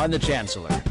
on the Chancellor.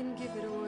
Can give it away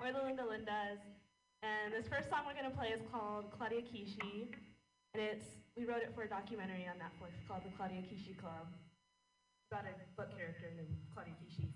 We're the Linda Lindas, and this first song we're gonna play is called Claudia Kishi, and it's we wrote it for a documentary on Netflix called the Claudia Kishi Club. About a book character named Claudia Kishi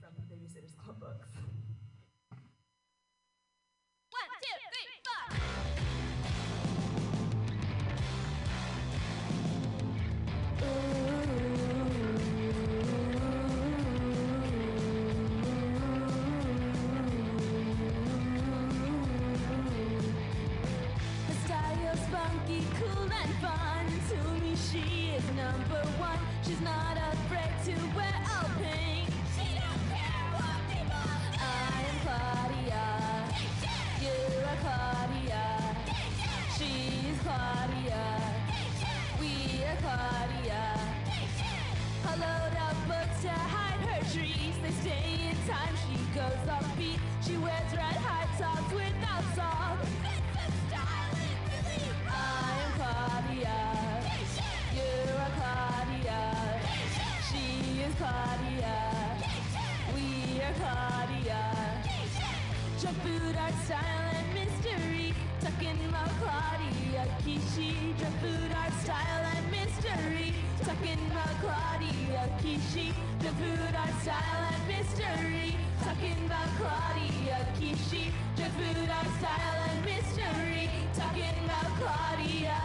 Kishi. Junk food, art, style, and mystery. Talking about Claudia Kishi. Junk food, art, style, and mystery. Talking about Claudia Kishi. Junk food, art, style, and mystery. Talking about Claudia.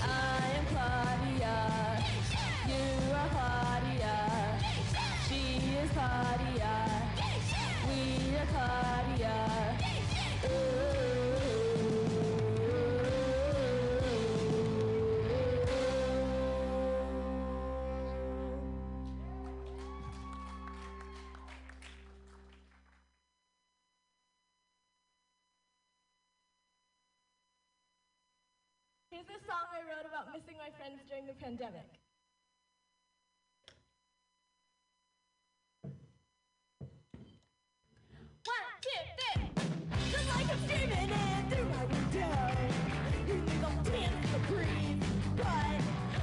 I am Claudia. You are Claudia. She is Claudia. We are Claudia. Here's a song I wrote about missing my friends during the pandemic. One, two, three. Just like I'm streaming in through my window. You think I'm dancing to breathe, but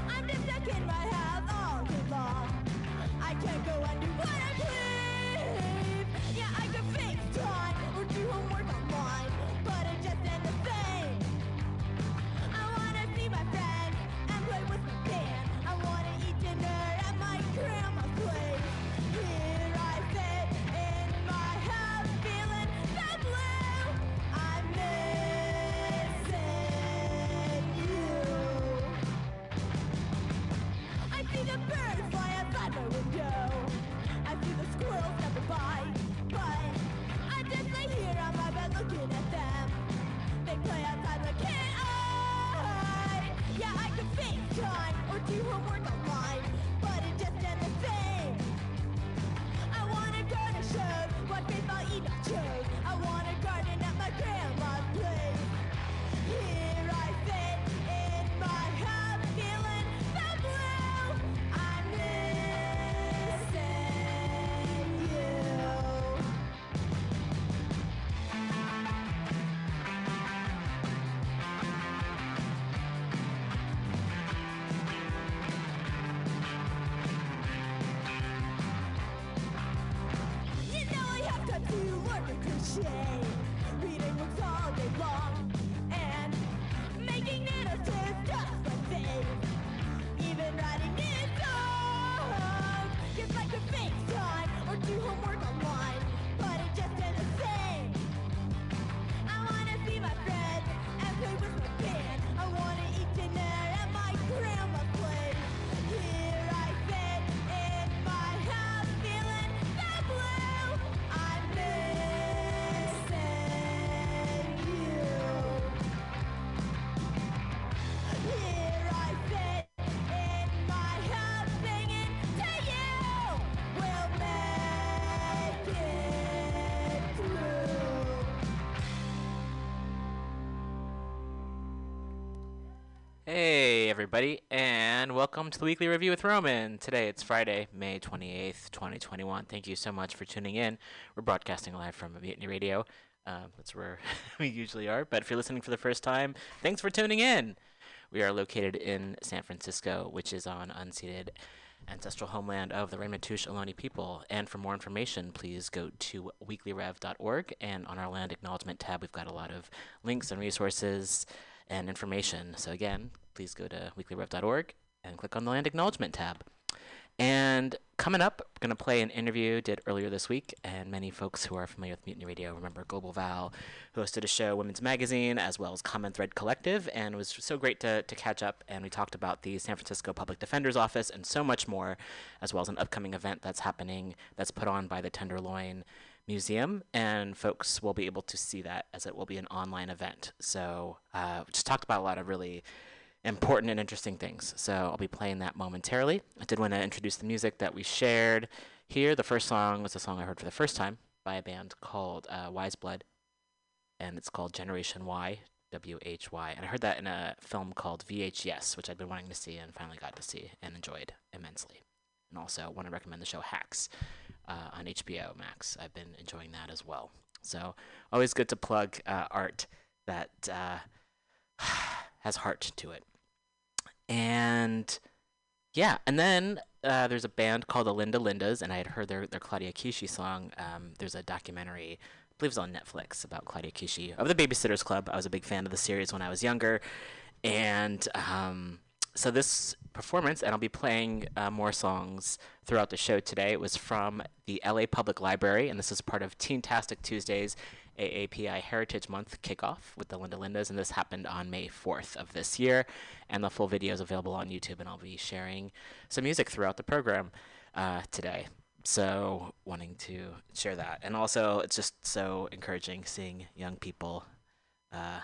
I'm just stuck in my house all day long. I can't go and do what I please. Yeah, I or do homework online, but it just ain't the same. I wanna go to shows, watch baseball, eat nachos. I wanna garden everybody, and welcome to the weekly review with Roman. Today it's Friday, May 28th, 2021. Thank you so much for tuning in. We're broadcasting live from Mutiny Radio. Um, that's where we usually are. But if you're listening for the first time, thanks for tuning in. We are located in San Francisco, which is on unceded ancestral homeland of the Ramaytush Ohlone people. And for more information, please go to weeklyrev.org. And on our land acknowledgement tab, we've got a lot of links and resources and information. So again, please go to weeklyrev.org and click on the land acknowledgement tab. And coming up, we're going to play an interview did earlier this week, and many folks who are familiar with Mutiny Radio remember Global Val, who hosted a show, Women's Magazine, as well as Common Thread Collective, and it was so great to, to catch up. And we talked about the San Francisco Public Defender's Office and so much more, as well as an upcoming event that's happening that's put on by the Tenderloin Museum, and folks will be able to see that as it will be an online event. So, uh, just talked about a lot of really important and interesting things. So I'll be playing that momentarily. I did want to introduce the music that we shared here. The first song was a song I heard for the first time by a band called uh, Wise Blood, and it's called Generation Y, W H Y. And I heard that in a film called VHS, which I'd been wanting to see and finally got to see and enjoyed immensely. And also want to recommend the show Hacks uh, on HBO Max. I've been enjoying that as well. So always good to plug uh, art that uh, has heart to it. And yeah, and then uh, there's a band called the Linda Lindas, and I had heard their, their Claudia Kishi song. Um, there's a documentary, I believe it's on Netflix, about Claudia Kishi of the Babysitters Club. I was a big fan of the series when I was younger. And um, so this performance, and I'll be playing uh, more songs throughout the show today, was from the LA Public Library, and this is part of Teen-tastic Tuesdays AAPI Heritage Month kickoff with the Linda Lindas, and this happened on May 4th of this year. And the full video is available on YouTube, and I'll be sharing some music throughout the program uh, today. So, wanting to share that. And also, it's just so encouraging seeing young people uh,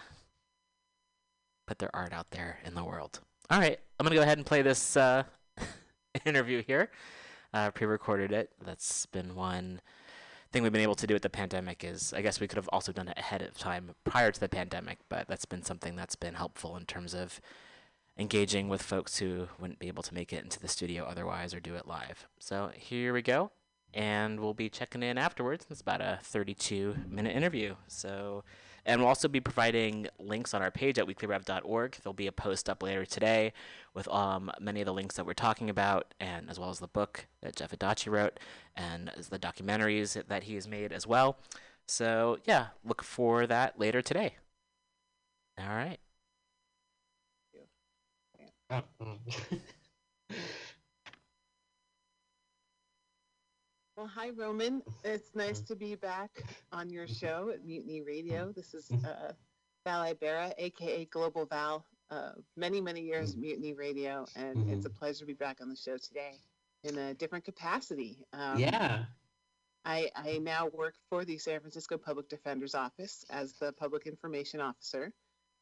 put their art out there in the world. All right, I'm going to go ahead and play this uh, interview here. Uh, Pre recorded it. That's been one thing we've been able to do with the pandemic is I guess we could have also done it ahead of time prior to the pandemic, but that's been something that's been helpful in terms of engaging with folks who wouldn't be able to make it into the studio otherwise or do it live. So here we go. And we'll be checking in afterwards. It's about a 32 minute interview. So and we'll also be providing links on our page at weeklyrev.org. There'll be a post up later today with um, many of the links that we're talking about, and as well as the book that Jeff Adachi wrote, and the documentaries that he has made as well. So, yeah, look for that later today. All right. Well, hi, Roman. It's nice to be back on your show at Mutiny Radio. This is uh, Val Ibera, aka Global Val. Uh, many, many years at Mutiny Radio, and it's a pleasure to be back on the show today in a different capacity. Um, yeah. I, I now work for the San Francisco Public Defender's Office as the Public Information Officer.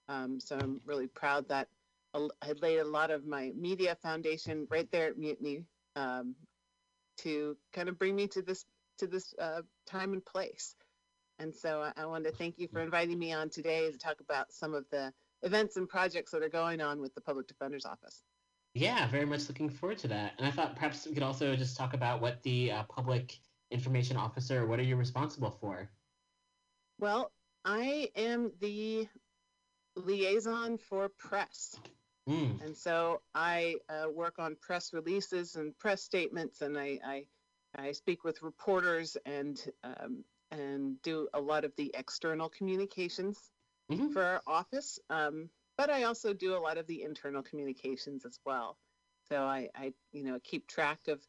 Um, so I'm really proud that I laid a lot of my media foundation right there at Mutiny um, to kind of bring me to this to this uh, time and place. And so I, I wanted to thank you for inviting me on today to talk about some of the events and projects that are going on with the Public Defender's Office. Yeah, very much looking forward to that. And I thought perhaps we could also just talk about what the uh, public information officer, what are you responsible for? Well, I am the liaison for press. Mm. And so I uh, work on press releases and press statements, and I, I, I speak with reporters and um, and do a lot of the external communications Mhm. for our office. Um, but I also do a lot of the internal communications as well. So I, I, you know, keep track of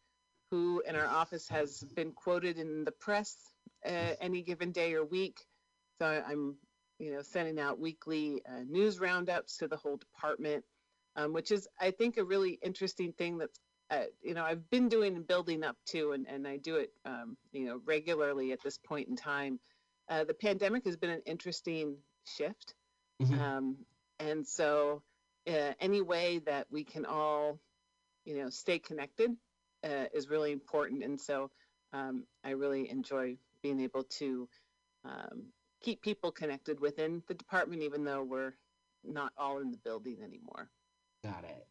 who in our office has been quoted in the press uh, any given day or week. So I'm, you know, sending out weekly uh, news roundups to the whole department um, which is I think a really interesting thing that's uh, you know I've been doing and building up to, and, and I do it um, you know regularly at this point in time. Uh, the pandemic has been an interesting shift, Mhm. um, and so uh, any way that we can all you know stay connected uh, is really important, and so um, I really enjoy being able to um, keep people connected within the department, even though we're not all in the building anymore. Got it.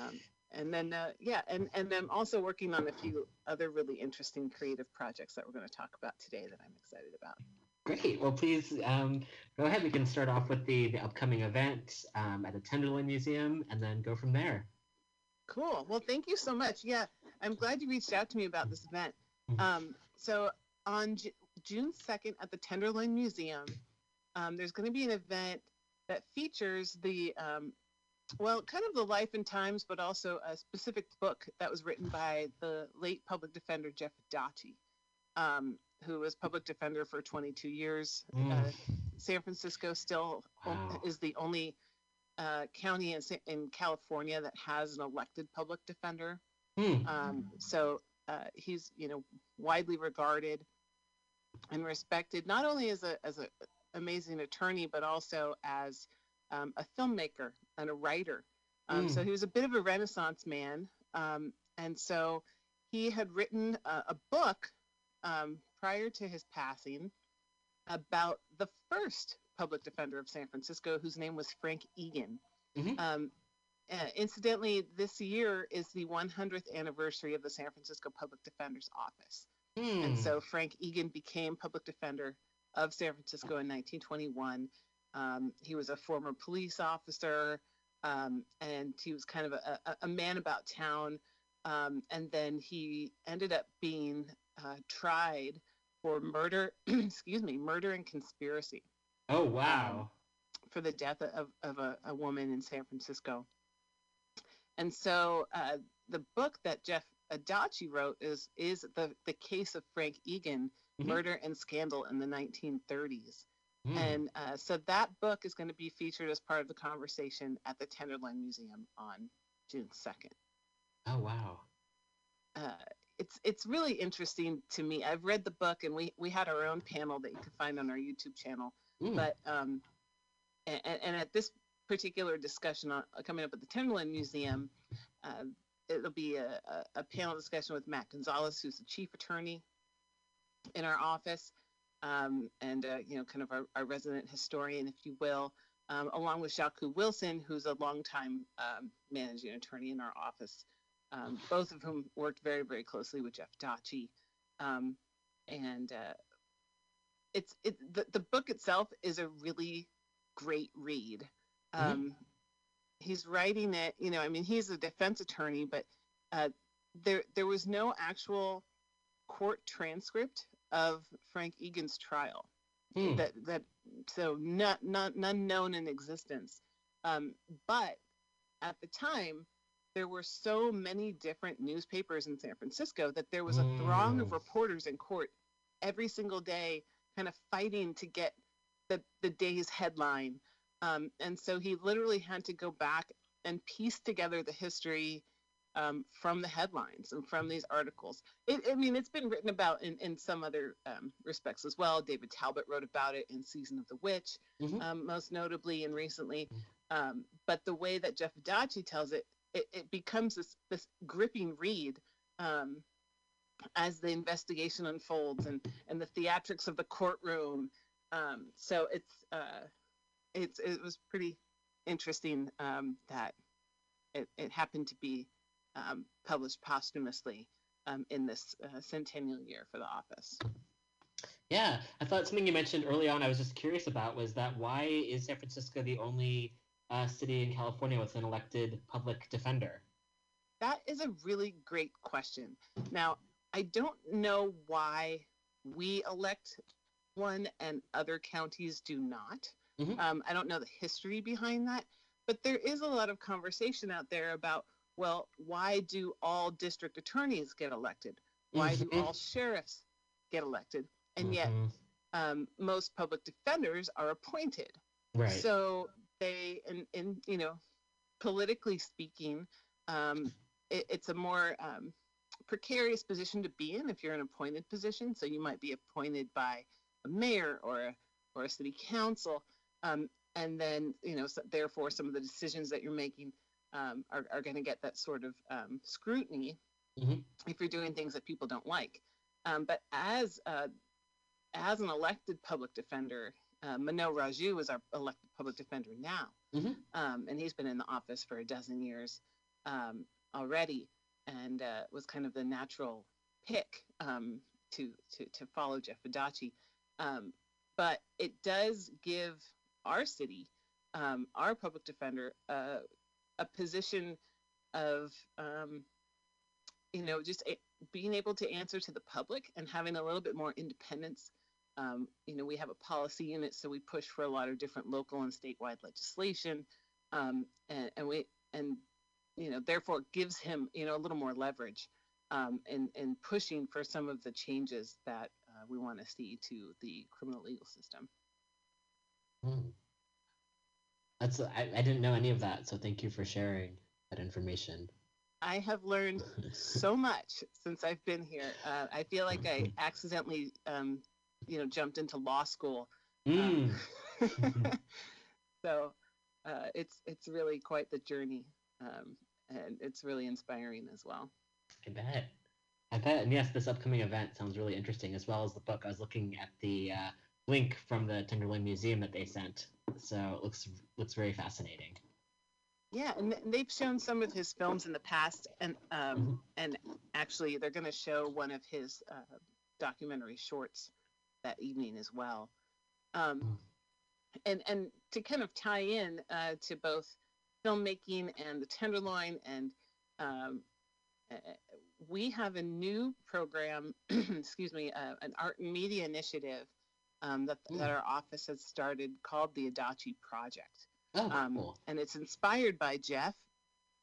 Um, and then, uh, yeah, and, and I'm also working on a few other really interesting creative projects that we're going to talk about today that I'm excited about. Great. Well, please um, go ahead. We can start off with the, the upcoming event um, at the Tenderloin Museum and then go from there. Cool. Well, thank you so much. Yeah, I'm glad you reached out to me about this event. Mhm. Um, so on Ju- June 2nd at the Tenderloin Museum, um, there's going to be an event that features the, um, well, kind of the life and times, but also a specific book that was written by the late public defender Jeff Adachi, um, who was public defender for 22 years. Uh, Mm. San Francisco still Wow. is the only uh, county in, in California that has an elected public defender. Hmm. Um, so uh, he's you know widely regarded and respected not only as a as a amazing attorney but also as um, a filmmaker and a writer. Um, So Mm. he was a bit of a Renaissance man, um, and so he had written a, a book um, prior to his passing about the first public defender of San Francisco, whose name was Frank Egan. Mhm. Um, uh, incidentally, this year is the 100th anniversary of the San Francisco Public Defender's Office. And Hmm. so Frank Egan became public defender of San Francisco in 1921. Um, he was a former police officer, um, and he was kind of a, a, a man about town. Um, and then he ended up being uh, tried for murder, excuse me, murder and conspiracy Oh, wow. for the death of, of a, a woman in San Francisco. And so uh, the book that Jeff Adachi wrote is is the the case of Frank Egan, Mhm. murder and scandal in the 1930s. Hmm. And uh, so that book is going to be featured as part of the conversation at the Tenderloin Museum on June 2nd. Oh, wow. Uh, it's it's really interesting to me. I've read the book, and we we had our own panel that you can find on our YouTube channel Hmm. but um, and, and at this particular discussion on, coming up at the Tenderloin Museum, uh, it'll be a, a, a panel discussion with Matt Gonzalez, who's the chief attorney in our office, um, and uh, you know, kind of our, our resident historian, if you will, um, along with Jacques Wilson, who's a longtime um, managing attorney in our office, um, both of whom worked very, very closely with Jeff Adachi. Um, and uh, it's it the, the book itself is a really great read. Mhm. Um, He's writing it, you know. I mean, he's a defense attorney, but uh, there there was no actual court transcript of Frank Egan's trial Hmm. that that so not not none known in existence. Um, but at the time, there were so many different newspapers in San Francisco that there was a throng of Mm. reporters in court every single day, kind of fighting to get the the day's headline. Um, and so he literally had to go back and piece together the history um, from the headlines and from these articles. It, I mean, it's been written about in, in some other um, respects as well. David Talbot wrote about it in Season of the Witch, Mhm. um, most notably and recently. Um, but the way that Jeff Adachi tells it, it, it becomes this, this gripping read um, as the investigation unfolds and, and the theatrics of the courtroom. Um, so it's uh, it's it was pretty interesting um, that it, it happened to be um, published posthumously um, in this uh, centennial year for the office. Yeah, I thought something you mentioned early on I was just curious about was that why is San Francisco the only uh, city in California with an elected public defender? That is a really great question. Now, I don't know why we elect one and other counties do not. Mhm. Um, I don't know the history behind that, but there is a lot of conversation out there about, well, why do all district attorneys get elected? Why do Mhm. all sheriffs get elected? And yet, Mhm. um, most public defenders are appointed. right. So they, and, and you know, politically speaking, um, it, it's a more um, precarious position to be in if you're an appointed position. So you might be appointed by a mayor or a, or a city council, um, and then you know, so therefore, some of the decisions that you're making um, are, are going to get that sort of um, scrutiny Mhm. if you're doing things that people don't like. Um, but as uh, as an elected public defender, uh, Raju is our elected public defender now, Mhm. um, and he's been in the office for a dozen years um, already, and uh, was kind of the natural pick um, to, to to follow Jeff Adachi. Um, but it does give our city, um, our public defender, uh, a position of, um, you know, just a, being able to answer to the public and having a little bit more independence. Um, you know, we have a policy unit, so we push for a lot of different local and statewide legislation, um, and, and we and you know, therefore gives him you know a little more leverage um, in in pushing for some of the changes that uh, we want to see to the criminal legal system. Hmm. That's I, I didn't know any of that, so thank you for sharing that information. I have learned so much since I've been here. Uh, I feel like I accidentally, um, you know, jumped into law school. Mm. Um, so uh, it's it's really quite the journey, um, and it's really inspiring as well. I bet. I bet. And yes, this upcoming event sounds really interesting, as well as the book. I was looking at the uh, link from the Tenderloin Museum that they sent, so it looks looks very fascinating. Yeah, and they've shown some of his films in the past, and um, and actually they're going to show one of his uh, documentary shorts that evening as well. Um, and and to kind of tie in uh, to both filmmaking and the Tenderloin, and um, uh, we have a new program, excuse me, uh, an art and media initiative um, that that our office has started called the Adachi Project Oh, um, cool. and it's inspired by Jeff,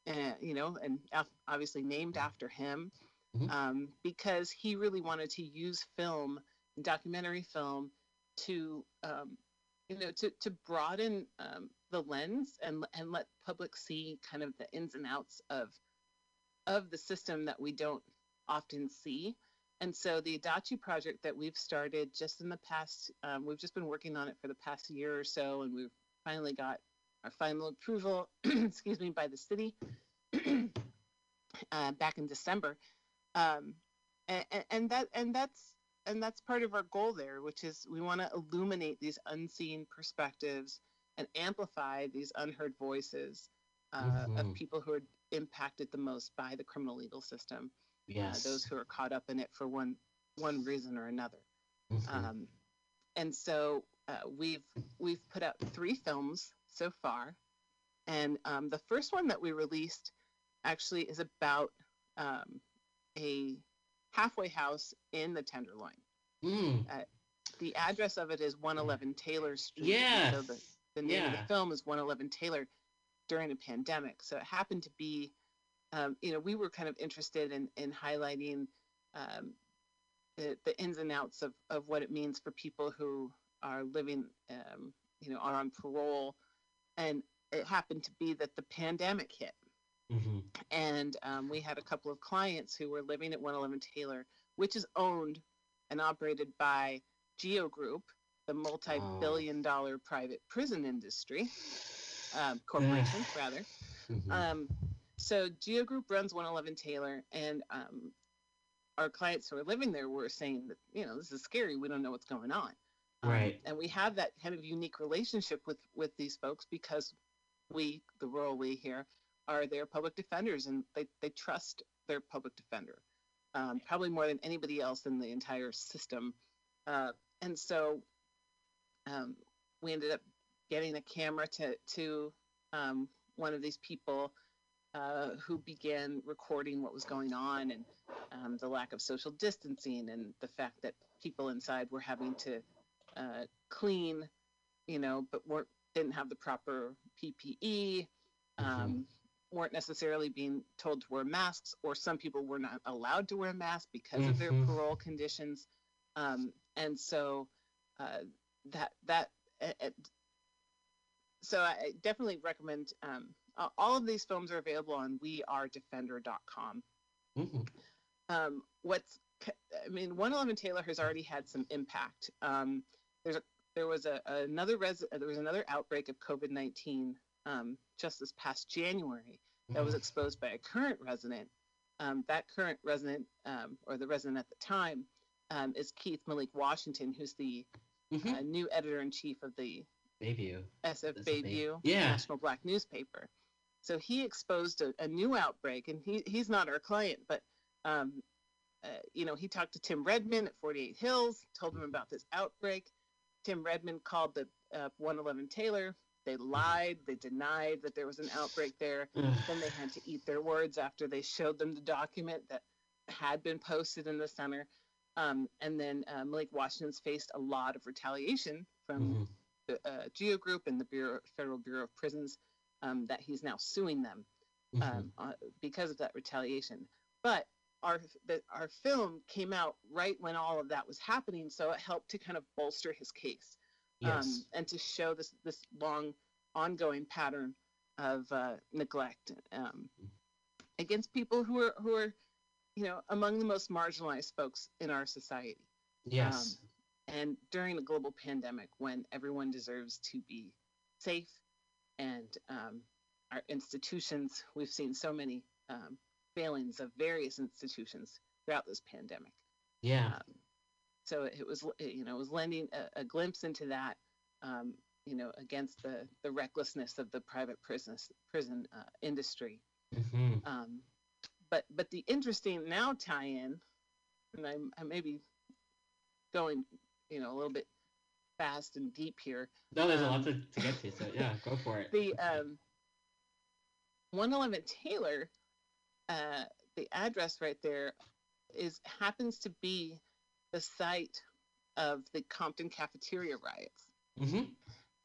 uh, you know, and obviously named after him, Mhm. um, because he really wanted to use film, documentary film, to, um, you know, to to broaden um, the lens and and let public see kind of the ins and outs of of the system that we don't often see. And so the Adachi project that we've started just in the past, um, we've just been working on it for the past year or so, and we've finally got our final approval, excuse me, by the city uh, back in December. Um, and, and that and that's and that's part of our goal there, which is we want to illuminate these unseen perspectives and amplify these unheard voices uh, of Mhm. people who are impacted the most by the criminal legal system. Yes. Uh, those who are caught up in it for one one reason or another. Mhm. Um, and so uh, we've we've put out three films so far, and um, the first one that we released actually is about um, a halfway house in the Tenderloin. Mm. The address of it is 111 Taylor Street. Yes. So the, the name of the film is 111 Taylor during a pandemic. So it happened to be, um, you know, we were kind of interested in, in highlighting um, the, the ins and outs of, of what it means for people who are living, um, you know, are on parole. And it happened to be that the pandemic hit. Mhm. And um, we had a couple of clients who were living at 111 Taylor, which is owned and operated by Geo Group, the multi-billion dollar private prison industry, um, corporation rather. Mhm. Um, so Geo Group runs 111 Taylor, and um, our clients who are living there were saying that you know this is scary. We don't know what's going on. Um, Right. And we have that kind of unique relationship with with these folks because we, the rural we here, are their public defenders, and they they trust their public defender, um, probably more than anybody else in the entire system. Uh, and so um, we ended up getting a camera to to um, one of these people uh, who began recording what was going on and um, the lack of social distancing and the fact that people inside were having to uh, clean, you know, but weren't didn't have the proper PPE, um, weren't necessarily being told to wear masks, or some people were not allowed to wear masks because of their Mhm. parole conditions, um, and so uh, that that uh, uh, so I definitely recommend um, a- all of these films are available on wearedefender.com. Mhm. Um, what's I mean, 111 Taylor has already had some impact. Um, there's a there was a another res- there was another outbreak of COVID-19 um, just this past January that was Mhm. exposed by a current resident. Um, that current resident, um, or the resident at the time, um, is Keith Malik Washington, who's the Mhm. uh, new editor in chief of the Bayview. SF big- Bayview Yeah. National Black newspaper. So he exposed a, a new outbreak, and he, he's not our client, but um, uh, you know he talked to Tim Redmond at 48 Hills, told him about this outbreak, Tim Redmond called the uh, 111 Taylor. They lied. They denied that there was an outbreak there. then they had to eat their words after they showed them the document that had been posted in the center. Um, and then uh, Malik Washington's faced a lot of retaliation from Mhm. the uh, Geo Group and the Bureau, Federal Bureau of Prisons um, that he's now suing them um, uh, because of that retaliation. But our the, our film came out right when all of that was happening, so it helped to kind of bolster his case yes. um, and to show this this long ongoing pattern of uh, neglect um, against people who are who are you know among the most marginalized folks in our society yes. and during a global pandemic when everyone deserves to be safe and um, our institutions we've seen so many um, failings of various institutions throughout this pandemic. Yeah. um, so it was you know it was lending a, a glimpse into that um, you know against the the recklessness of the private prison prison uh, industry. Hmm um, but but the interesting now tie-in, and I'm I may be going you know a little bit fast and deep here. No, there's a lot um, to, to get to. So yeah, go for it. The um, 111 Taylor, uh, the address right there is happens to be the site of the Compton cafeteria riots. hmm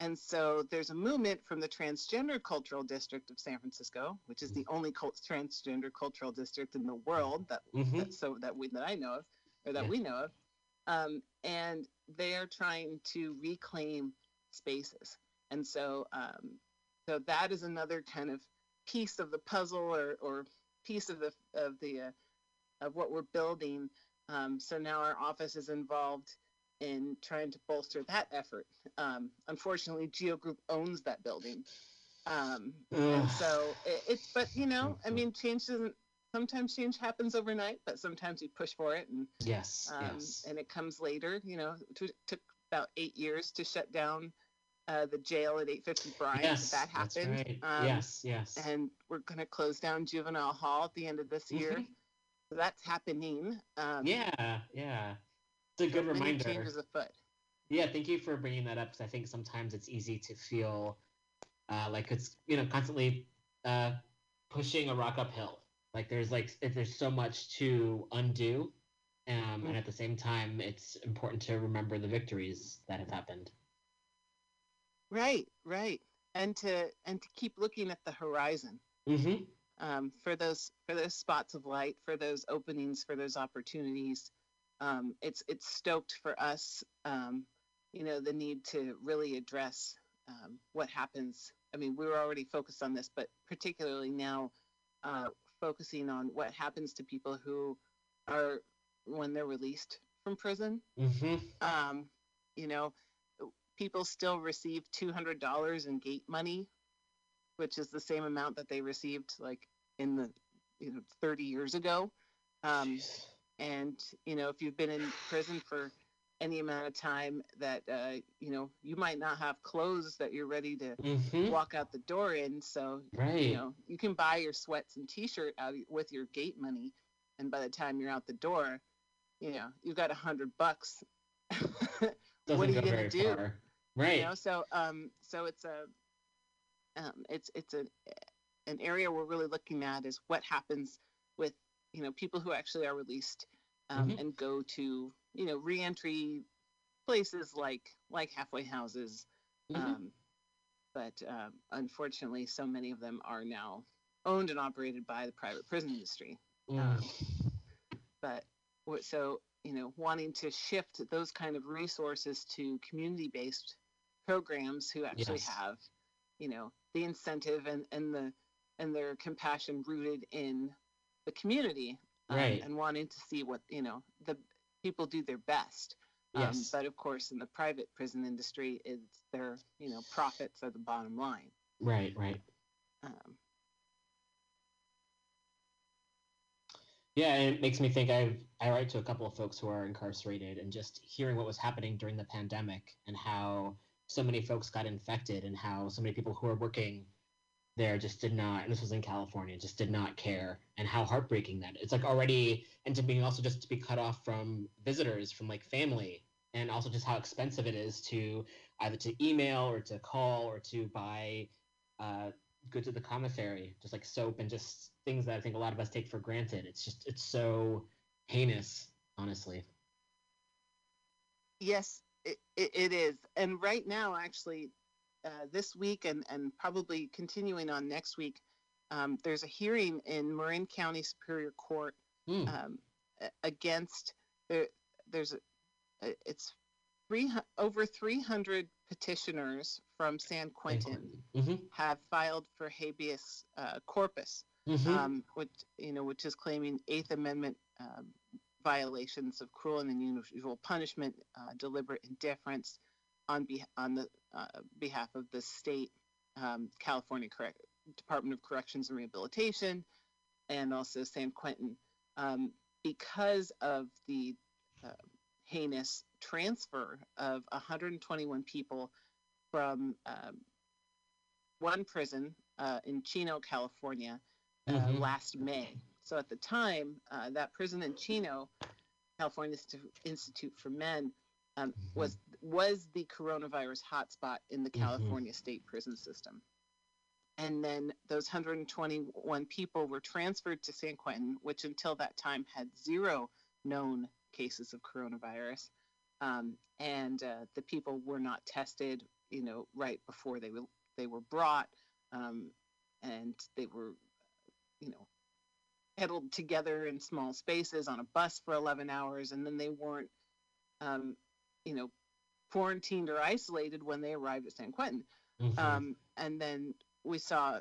And so there's a movement from the Transgender Cultural District of San Francisco, which is the only cult- transgender cultural district in the world that, hmm that so that we that I know of or that Yeah. we know of. Um, and they're trying to reclaim spaces. And so um, so that is another kind of piece of the puzzle or, or piece of the of the uh, of what we're building. Um, so now our office is involved in trying to bolster that effort. Um, unfortunately, Geo Group owns that building, um, and so it, it's. But you know, I mean, change doesn't. Sometimes change happens overnight, but sometimes we push for it, and Yes. um, yes. and it comes later. You know, it took about eight years to shut down uh, the jail at 850 Bryant. yes. that happened. right. Um, yes. Yes. And we're going to close down juvenile hall at the end of this year. Mhm. So that's happening. Um, Yeah. Yeah. It's a good reminder. changes afoot. Yeah, thank you for bringing that up because I think sometimes it's easy to feel uh, like it's you know constantly uh, pushing a rock uphill. Like there's like if there's so much to undo, um, and at the same time, it's important to remember the victories that have happened. Right, right. And to and to keep looking at the horizon Mm-hmm. um, for those for those spots of light, for those openings, for those opportunities. Um, it's it's stoked for us. Um, you know the need to really address um, what happens. I mean, we were already focused on this, but particularly now, uh, focusing on what happens to people who are when they're released from prison. Mm-hmm. um, you know, people still receive two hundred dollars in gate money, which is the same amount that they received like in the you know thirty years ago. Um, and you know, if you've been in prison for any amount of time, that uh, you know you might not have clothes that you're ready to Mm-hmm. walk out the door in. So Right. you know you can buy your sweats and t-shirt out with your gate money, and by the time you're out the door, you know you've got a hundred bucks. What are you go gonna do? far. Right. you know so um so it's a um it's it's a an area we're really looking at is what happens with you know people who actually are released um, Mhm. and go to you know reentry places like like halfway houses Mhm. um but um, unfortunately so many of them are now owned and operated by the private prison industry Mm. um, but so you know wanting to shift those kind of resources to community-based programs who actually Yes. have you know the incentive and and the and their compassion rooted in the community um, Right. and wanting to see what you know the people do their best um, but of course in the private prison industry it's their you know profits are the bottom line Right. Right. um, Yeah, it makes me think I've I write to a couple of folks who are incarcerated and just hearing what was happening during the pandemic and how so many folks got infected and how so many people who are working there just did not and this was in California, just did not care and how heartbreaking that it's like already and to being also just to be cut off from visitors, from like family and also just how expensive it is to either to email or to call or to buy uh, goods at the commissary, just like soap and just things that I think a lot of us take for granted. It's just it's so heinous, honestly. Yes, it, it, it is. And right now, actually, uh, this week and, and probably continuing on next week, um, there's a hearing in Marin County Superior Court Hmm. um, against there. There's a, a- it's three over 300 petitioners from San Quentin Mm-hmm. have filed for habeas uh, corpus Mm-hmm. um, which you know, which is claiming Eighth Amendment um, violations of cruel and unusual punishment, uh, deliberate indifference, on be- on the uh, behalf of the state, um, California Correct- Department of Corrections and Rehabilitation, and also San Quentin, um, because of the uh, heinous transfer of 121 people from um, one prison uh, in Chino, California, uh, Mhm. last May. So at the time, uh, that prison in Chino, California Insti- Institute for Men, um, was was the coronavirus hotspot in the Mhm. California state prison system. And then those 121 people were transferred to San Quentin, which until that time had zero known cases of coronavirus. Um, and uh, the people were not tested, you know, right before they were they were brought, um, and they were, you know, huddled together in small spaces on a bus for 11 hours, and then they weren't, um, you know, quarantined or isolated when they arrived at San Quentin. Mhm. Um, and then we saw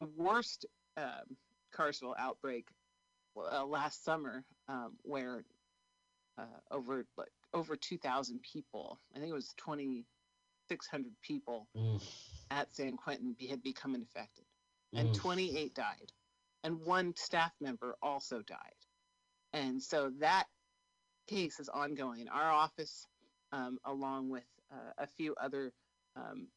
the worst um, carceral outbreak uh, last summer, um, where uh, over like over 2,000 people, I think it was 2,600 people Mm. at San Quentin be, had become infected, and Mm. 28 died, and one staff member also died, and so that case is ongoing. Our office, um, along with uh, a few other um,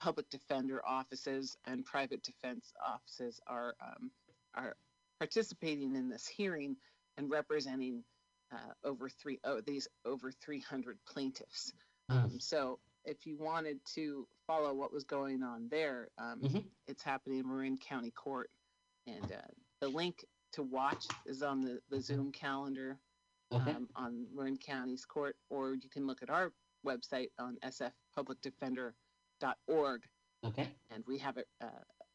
public defender offices and private defense offices, are um, are participating in this hearing and representing uh, over three oh, these over 300 plaintiffs. Um, so if you wanted to follow what was going on there, um, Mhm. it's happening in Marin County Court. And uh, the link to watch is on the, the Zoom calendar Okay. um, on Marin County's court, or you can look at our website on sfpublicdefender.org, okay. and we have it, uh,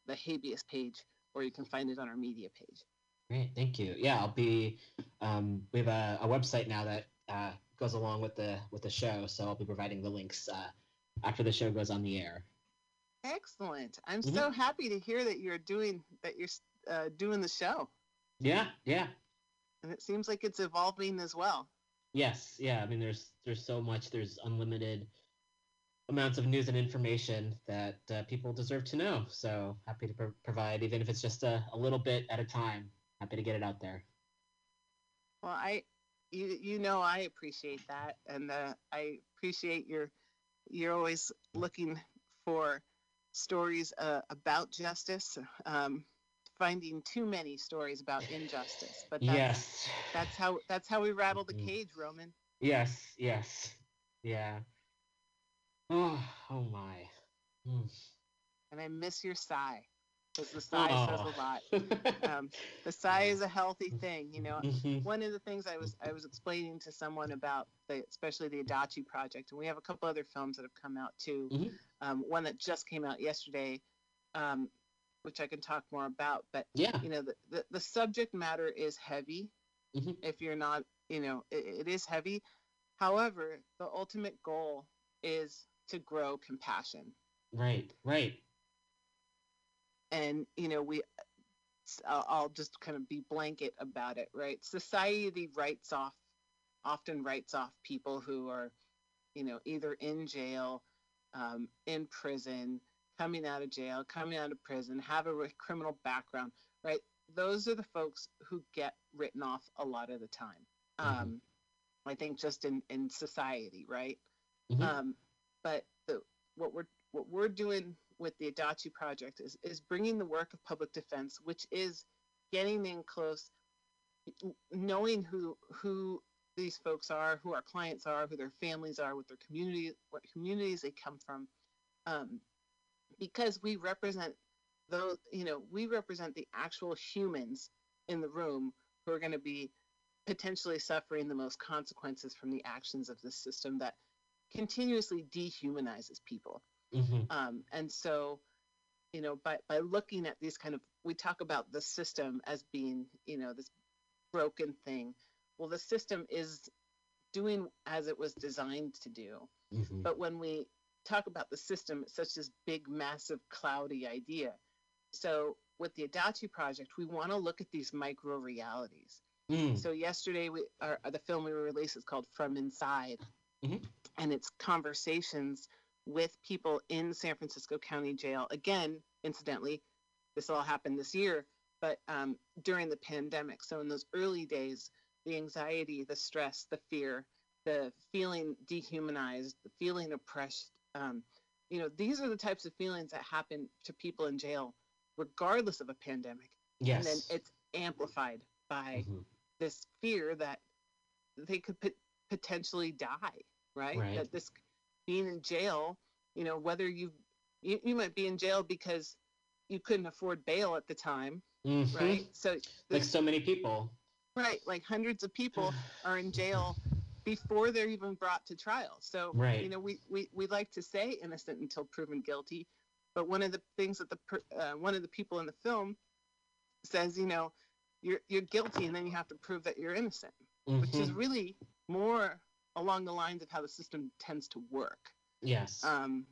the habeas page, or you can find it on our media page. Great, thank you. Yeah, I'll be. Um, we have a, a website now that uh, goes along with the with the show, so I'll be providing the links uh, after the show goes on the air. Excellent. I'm Mhm. so happy to hear that you're doing that you're uh, doing the show, Yeah, yeah, and it seems like it's evolving as well. yes, yeah. I mean, there's there's so much. There's unlimited amounts of news and information that uh, people deserve to know. So happy to pro- provide, even if it's just a, a little bit at a time. Happy to get it out there. Well, I, you, you know, I appreciate that, and uh, I appreciate your, you're always looking for stories uh, about justice. Um, finding too many stories about injustice, but that's, yes. that's how that's how we rattle the Mhm. cage, Roman. Yes, yes, yeah. Oh, oh my. Mm. And I miss your sigh, because the sigh says a lot. Um, the sigh is a healthy thing, you know. Mhm. one of the things I was I was explaining to someone about the especially the Adachi project, and we have a couple other films that have come out too. Mhm. Um, one that just came out yesterday, um, which I can talk more about. But Yeah. you know, the, the, the subject matter is heavy. Mhm. If you're not, you know, it, it is heavy. However, the ultimate goal is to grow compassion, Right, right. and you know, we. I'll, I'll just kind of be blanket about it, right? Society writes off, often writes off people who are, you know, either in jail, um, in prison, coming out of jail, coming out of prison, have a criminal background, right? Those are the folks who get written off a lot of the time. Mhm. Um, I think just in, in society, right? Mhm. Um, but the, what we're what we're doing with the Adachi project is is bringing the work of public defense, which is getting in close, knowing who who these folks are, who our clients are, who their families are, what their community, what communities they come from, um, because we represent those, you know, we represent the actual humans in the room who are going to be potentially suffering the most consequences from the actions of this system that continuously dehumanizes people. Mhm. Um, and so, you know, by, by looking at these kind of, we talk about the system as being, you know, this broken thing. Well, the system is doing as it was designed to do. Mhm. But when we talk about the system, it's such this big, massive, cloudy idea. So with the Adachi project, we want to look at these micro realities. Mm. So yesterday, we our, the film we released is called From Inside, Mhm. and it's conversations with people in San Francisco County Jail. Again, incidentally, this all happened this year, but um, during the pandemic. So in those early days, the anxiety, the stress, the fear, the feeling dehumanized, the feeling oppressed. Um, you know, these are the types of feelings that happen to people in jail, regardless of a pandemic. Yes. And then it's amplified by Mhm. this fear that they could pot- potentially die, right? Right. That this being in jail, you know, whether you, you you might be in jail because you couldn't afford bail at the time, Mhm. right? So Like so many people. right, like hundreds of people are in jail before they're even brought to trial. So Right. you know, we, we we like to say innocent until proven guilty, but one of the things that the per, uh, one of the people in the film says, you know, you're you're guilty, and then you have to prove that you're innocent which is Mhm. really more along the lines of how the system tends to work. Yes. Um,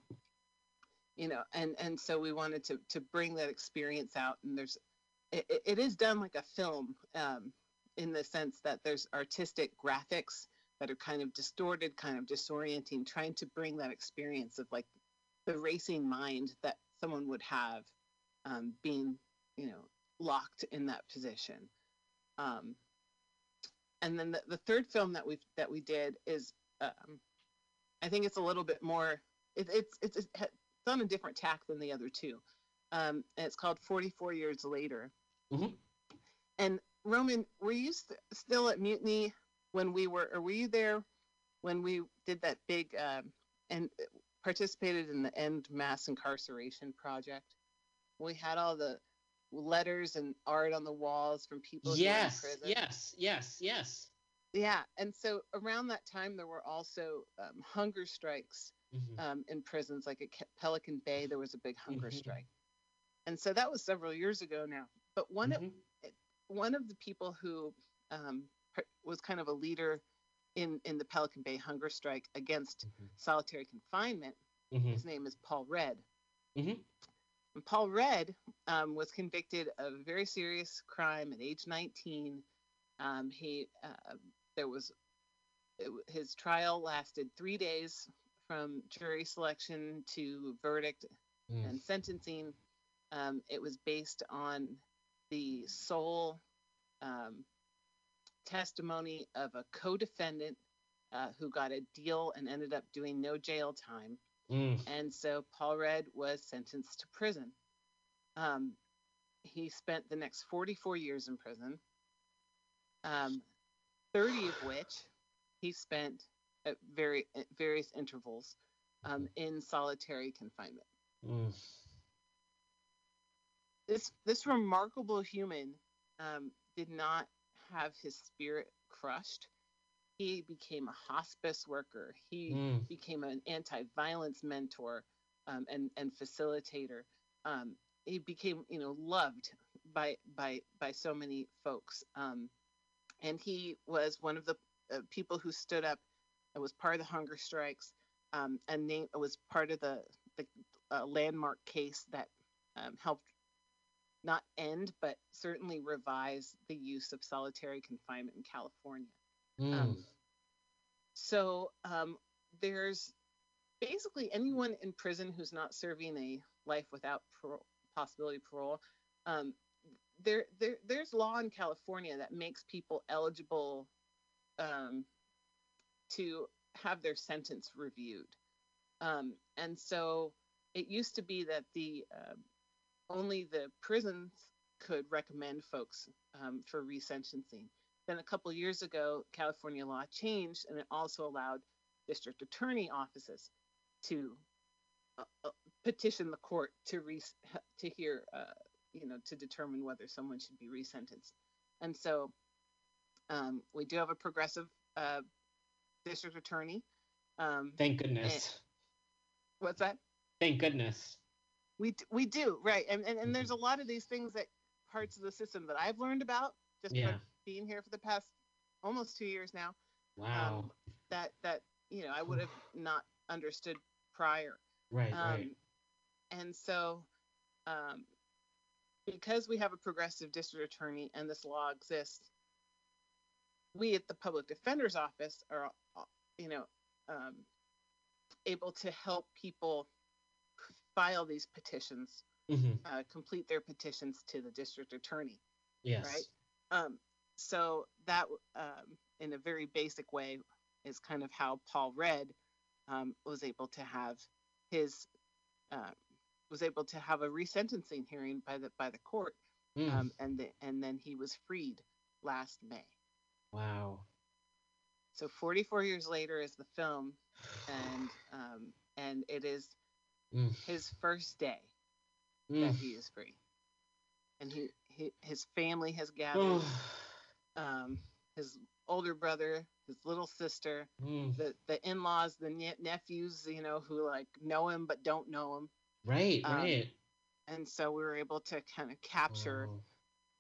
you know, and and so we wanted to to bring that experience out, and there's it, it- it is done like a film um, in the sense that there's artistic graphics that are kind of distorted, kind of disorienting, trying to bring that experience of like the racing mind that someone would have um, being, you know, locked in that position. Um, and then the, the third film that we that we did is um, I think it's a little bit more it, it's it's it's on a different tack than the other two um, and it's called 44 years later Mhm. and Roman were you st- still at Mutiny when we were or were you there when we did that big um, and participated in the end mass incarceration project we had all the letters and art on the walls from people were in yes. prison. Yes. Yes. Yes. Yeah, and so around that time there were also um, hunger strikes Mhm. um, in prisons, like at Pelican Bay, there was a big hunger Mhm. strike, and so that was several years ago now. But one of Mhm. one of the people who um, was kind of a leader in in the Pelican Bay hunger strike against Mhm. solitary confinement, Mhm. his name is Paul Redd. Mhm. And Paul Redd um, was convicted of a very serious crime at age 19. Um, he uh, there was it, his trial lasted three days from jury selection to verdict Mm. and sentencing. Um, it was based on the sole um, testimony of a co-defendant uh, who got a deal and ended up doing no jail time Mm. and so Paul Redd was sentenced to prison. Um, he spent the next 44 years in prison, um, 30 of which he spent at very at various intervals um, in solitary confinement. Mm. This this remarkable human um, did not have his spirit crushed. He became a hospice worker. He Mm. became an anti-violence mentor um, and and facilitator. Um, he became, you know, loved by by by so many folks. Um, and he was one of the uh, people who stood up and was part of the hunger strikes um, and name, was part of the the uh, landmark case that um, helped not end but certainly revise the use of solitary confinement in California. Mm. Um, so um, there's basically anyone in prison who's not serving a life without parole, possibility of parole. Um, there, there, there's law in California that makes people eligible um, to have their sentence reviewed. Um, and so it used to be that the uh, only the prisons could recommend folks um, for resentencing. then a couple years ago, California law changed, and it also allowed district attorney offices to uh, uh, petition the court to re- to hear, uh, you know, to determine whether someone should be resentenced. And so um, we do have a progressive uh, district attorney. Um, Thank goodness. what's that? Thank goodness. We we do right, and and, and there's a Mm-hmm. lot of these things that parts of the system that I've learned about just Yeah. from being here for the past almost two years now. Wow. Um, that that you know I would have not understood prior. right, Um, right. And so, um, because we have a progressive district attorney and this law exists, we at the public defender's office are, uh, you know, um, able to help people file these petitions, hmm uh, complete their petitions to the district attorney. Yes. right? Um, so that, um, in a very basic way, is kind of how Paul Redd um, was able to have his uh, was able to have a resentencing hearing by the by the court, Mm. um, and the, and then he was freed last May. wow. So 44 years later is the film, and um, and it is Mm. his first day that Mm. he is free, and he, he his family has gathered. um, his older brother, his little sister, Mm. the the in-laws, the ne- nephews, you know, who like know him but don't know him, Right, um, right. and so we were able to kind of capture Wow.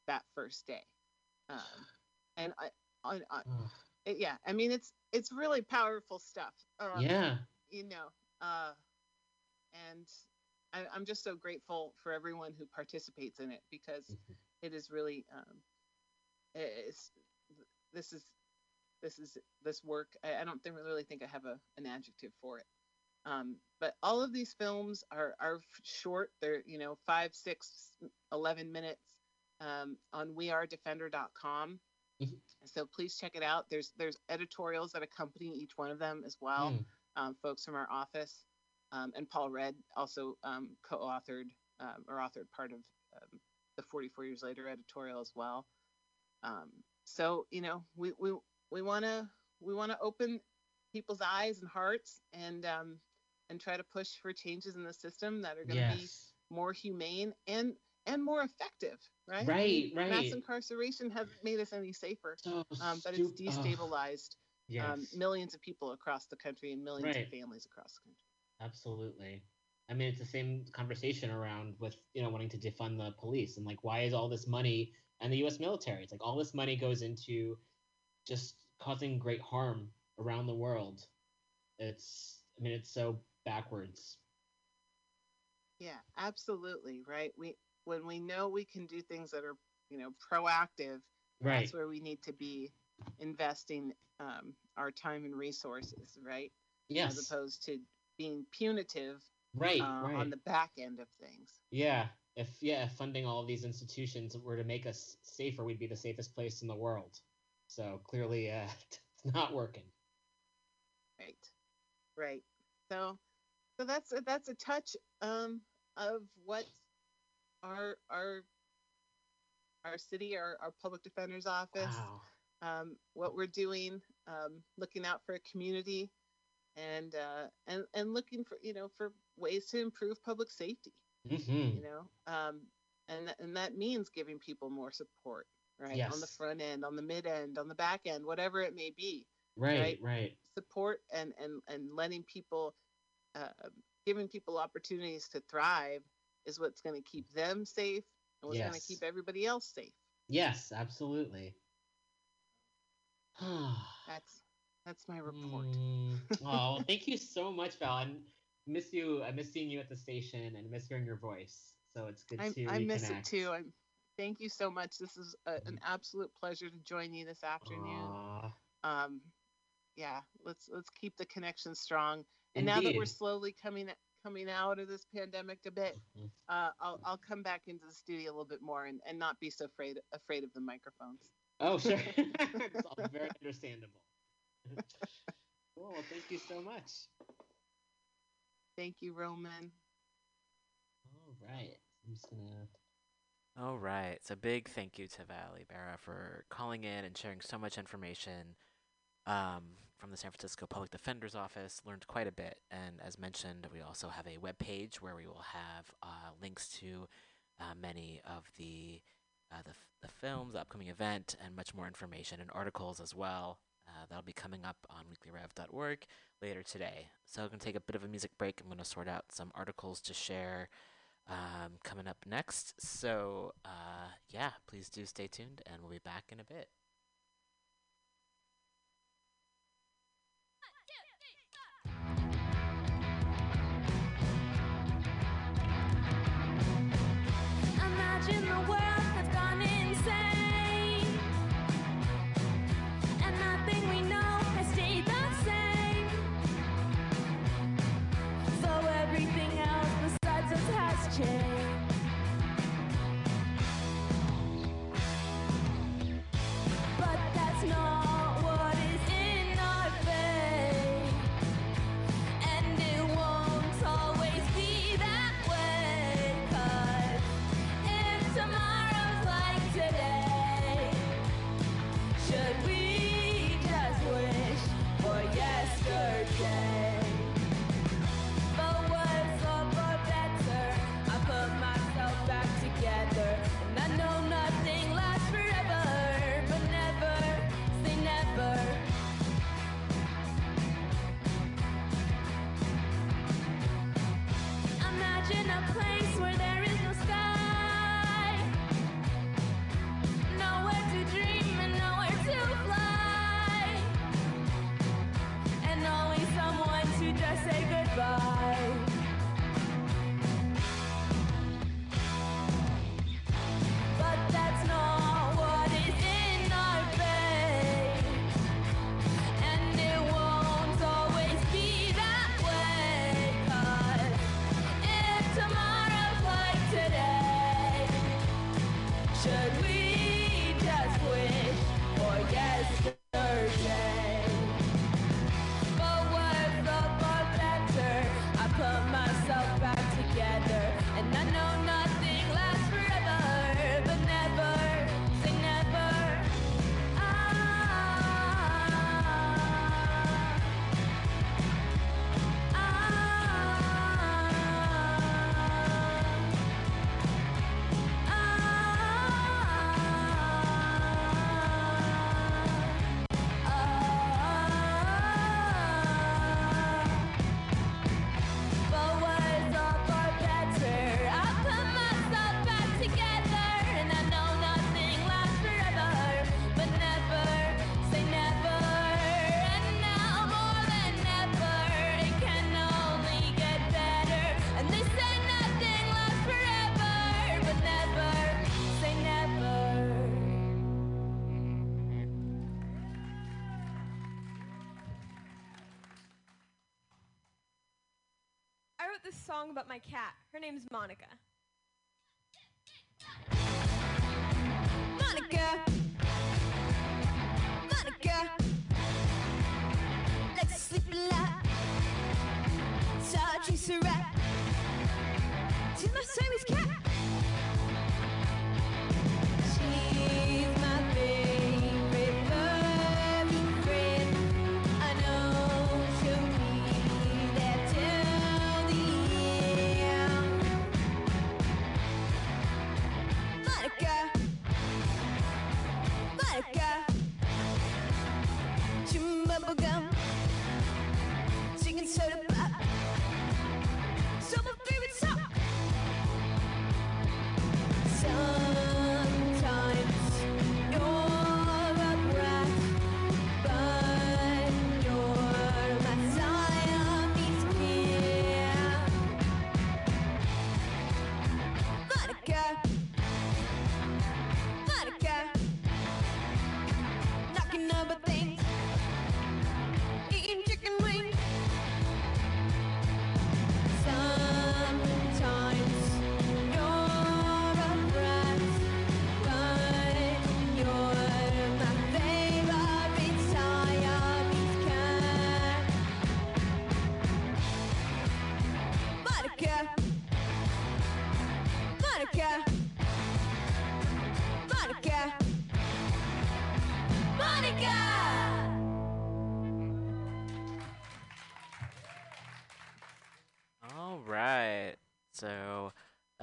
that first day. Um, and I, I, I Ugh. it, yeah, I mean it's it's really powerful stuff. Um, yeah. you know, uh, and I, I'm just so grateful for everyone who participates in it because Mhm. it is really um, it's this is this is this work. I, I don't think, really think I have a, an adjective for it. Um, but all of these films are are short. They're you know five, six, eleven minutes um, on wearedefender.com. Mhm. So please check it out. There's there's editorials that accompany each one of them as well Mm. um, folks from our office. Um, and Paul Redd also um, co-authored um, or authored part of um, the 44 Years Later editorial as well. Um, so you know, we we we want to we want to open people's eyes and hearts and um, and try to push for changes in the system that are going to be more humane and and more effective, right? Right, Mass incarceration hasn't made us any safer, um, but it's destabilized Yes. um, millions of people across the country and millions Right. of families across the country. Absolutely. I mean, it's the same conversation around with you know wanting to defund the police and like why is all this money and the U.S. military? It's like all this money goes into just causing great harm around the world. It's I mean it's so backwards. Yeah, absolutely. Right. We when we know we can do things that are you know proactive, Right. that's where we need to be investing um, our time and resources, right? yes. As opposed to being punitive right. uh, right. on the back end of things. Yeah. If yeah, if funding all of these institutions were to make us safer, we'd be the safest place in the world. So clearly, uh, it's not working. Right. Right. So so that's a, that's a touch um, of what our our our city, our, our public defender's office, Wow. um, what we're doing, um, looking out for a community, and uh, and and looking for you know for ways to improve public safety. Mm-hmm. You know, um, and th- and that means giving people more support, right? On the front end, on the mid end, on the back end, whatever it may be. Right. right? Right. Support and and and letting people, uh, giving people opportunities to thrive is what's going to keep them safe and what's going to keep everybody else safe. Yes, absolutely. That's that's my report. Mm. oh, well, thank you so much, Val. I miss you. I miss seeing you at the station and miss hearing your voice. So it's good I, to I miss it too. I'm, thank you so much. This is a, an Mhm. absolute pleasure to join you this afternoon. Aw, Um, yeah, let's let's keep the connection strong. And now that we're slowly coming coming out of this pandemic a bit, Mhm. uh, I'll I'll come back into the studio a little bit more and, and not be so afraid afraid of the microphones. Oh, sure. it's all very understandable. cool. Well, thank you so much. Thank you, Roman. All right. I'm just gonna. All right. So big thank you to Valerie Ibarra for calling in and sharing so much information um, from the San Francisco Public Defender's Office. Learned quite a bit, and as mentioned, we also have a web page where we will have uh, links to uh, many of the uh, the, f- the films, the upcoming event, and much more information and articles as well. Uh, that'll be coming up on weeklyrev.org later today. So I'm going to take a bit of a music break. I'm going to sort out some articles to share um, coming up next. So, uh, yeah, please do stay tuned, and we'll be back in a bit. About my cat. Her name's Monica. Monica. Monica. Likes to sleep a lot. Saw a chase a rat. She's my Siamese cat. She's bubblegum.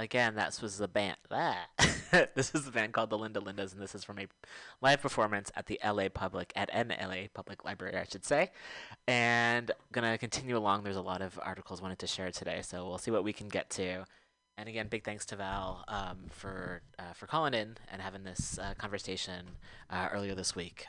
Again, that was the band. Ah. this is the band called the Linda Lindas, and this is from a live performance at the LA Public, at an LA Public Library, I should say. And gonna continue along. There's a lot of articles wanted to share today, so we'll see what we can get to. And again, big thanks to Val um, for uh, for calling in and having this uh, conversation uh, earlier this week.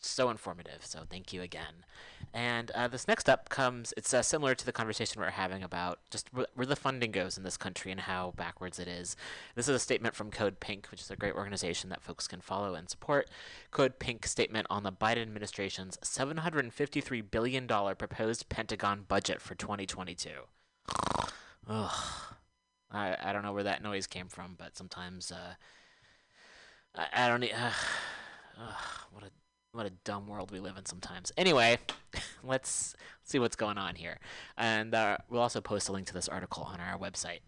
So informative. So thank you again. And uh, this next up comes. It's uh, similar to the conversation we are having about just wh- where the funding goes in this country and how backwards it is. This is a statement from Code Pink, which is a great organization that folks can follow and support. Code Pink statement on the Biden administration's $753 billion proposed Pentagon budget for 2022. Ugh. I, I don't know where that noise came from, but sometimes uh, I, I don't. Uh, ugh, what a what a dumb world we live in sometimes. Anyway, let's see what's going on here, and uh, we'll also post a link to this article on our website.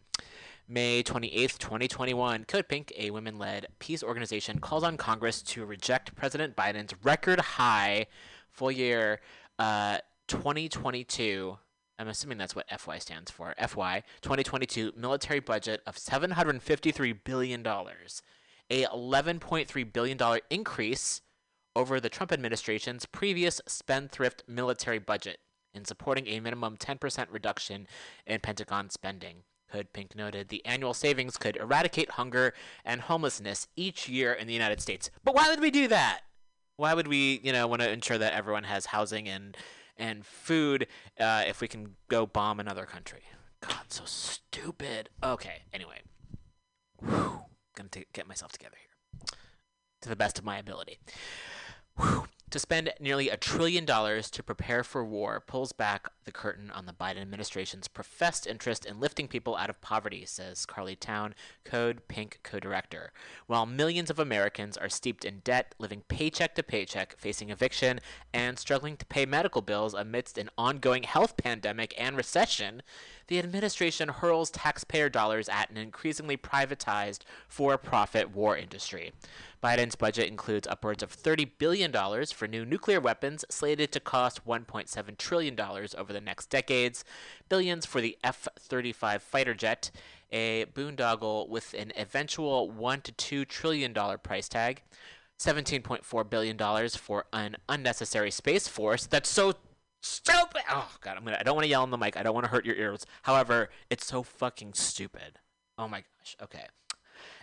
May 28th, 2021, Code Pink, a women led peace organization, calls on Congress to reject President Biden's record high full year uh, 2022. I'm assuming that's what FY stands for. FY 2022 military budget of $753 billion, a $11.3 billion increase over the Trump administration's previous spendthrift military budget in supporting a minimum 10% reduction in Pentagon spending. Code Pink noted the annual savings could eradicate hunger and homelessness each year in the United States. But why would we do that? Why would we, you know, want to ensure that everyone has housing and and food uh, if we can go bomb another country? God, so stupid. Okay, anyway, Whew. gonna t- get myself together here to the best of my ability. Whew. To spend nearly a trillion dollars to prepare for war pulls back the curtain on the Biden administration's professed interest in lifting people out of poverty, says Carley Towne, Code Pink co director. While millions of Americans are steeped in debt, living paycheck to paycheck, facing eviction, and struggling to pay medical bills amidst an ongoing health pandemic and recession, the administration hurls taxpayer dollars at an increasingly privatized for profit war industry. Biden's budget includes upwards of $30 billion for new nuclear weapons, slated to cost $1.7 trillion over the next decades, billions for the F 35 fighter jet, a boondoggle with an eventual $1 to $2 trillion price tag, $17.4 billion for an unnecessary space force that's so stupid. Oh, God, I'm gonna, I don't want to yell on the mic. I don't want to hurt your ears. However, it's so fucking stupid. Oh my gosh. Okay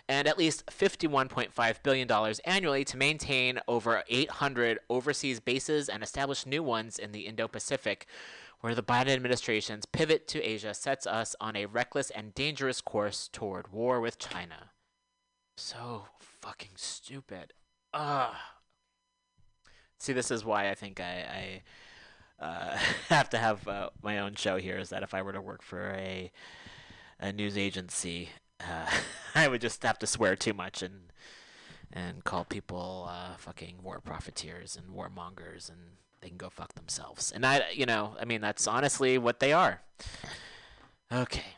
and at least $51.5 billion annually to maintain over 800 overseas bases and establish new ones in the Indo Pacific, where the Biden administration's pivot to Asia sets us on a reckless and dangerous course toward war with China. So fucking stupid. Ugh. See, this is why I think I, I uh, have to have uh, my own show here. Is that if I were to work for a a news agency, uh, I would just have to swear too much and and call people uh, fucking war profiteers and warmongers, and they can go fuck themselves. And I, you know, I mean, that's honestly what they are. Okay.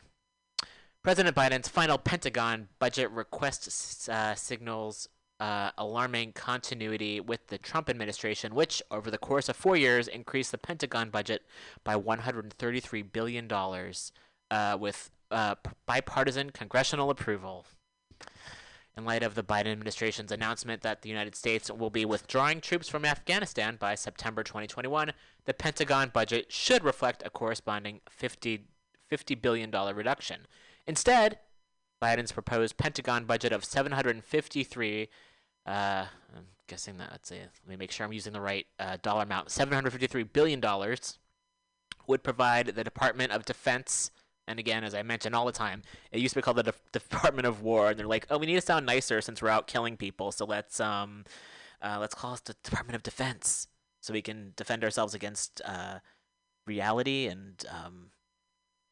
President Biden's final Pentagon budget request uh, signals uh, alarming continuity with the Trump administration, which, over the course of four years, increased the Pentagon budget by $133 billion uh, with uh, bipartisan congressional approval. In light of the Biden administration's announcement that the United States will be withdrawing troops from Afghanistan by September 2021, the Pentagon budget should reflect a corresponding 50, $50 billion reduction. Instead, Biden's proposed Pentagon budget of 753 uh, I'm guessing that let's see, let me make sure I'm using the right uh, dollar amount. 753 billion dollars would provide the Department of Defense and again, as I mention all the time, it used to be called the De- Department of War, and they're like, "Oh, we need to sound nicer since we're out killing people, so let's um, uh, let's call it the Department of Defense, so we can defend ourselves against uh, reality and um,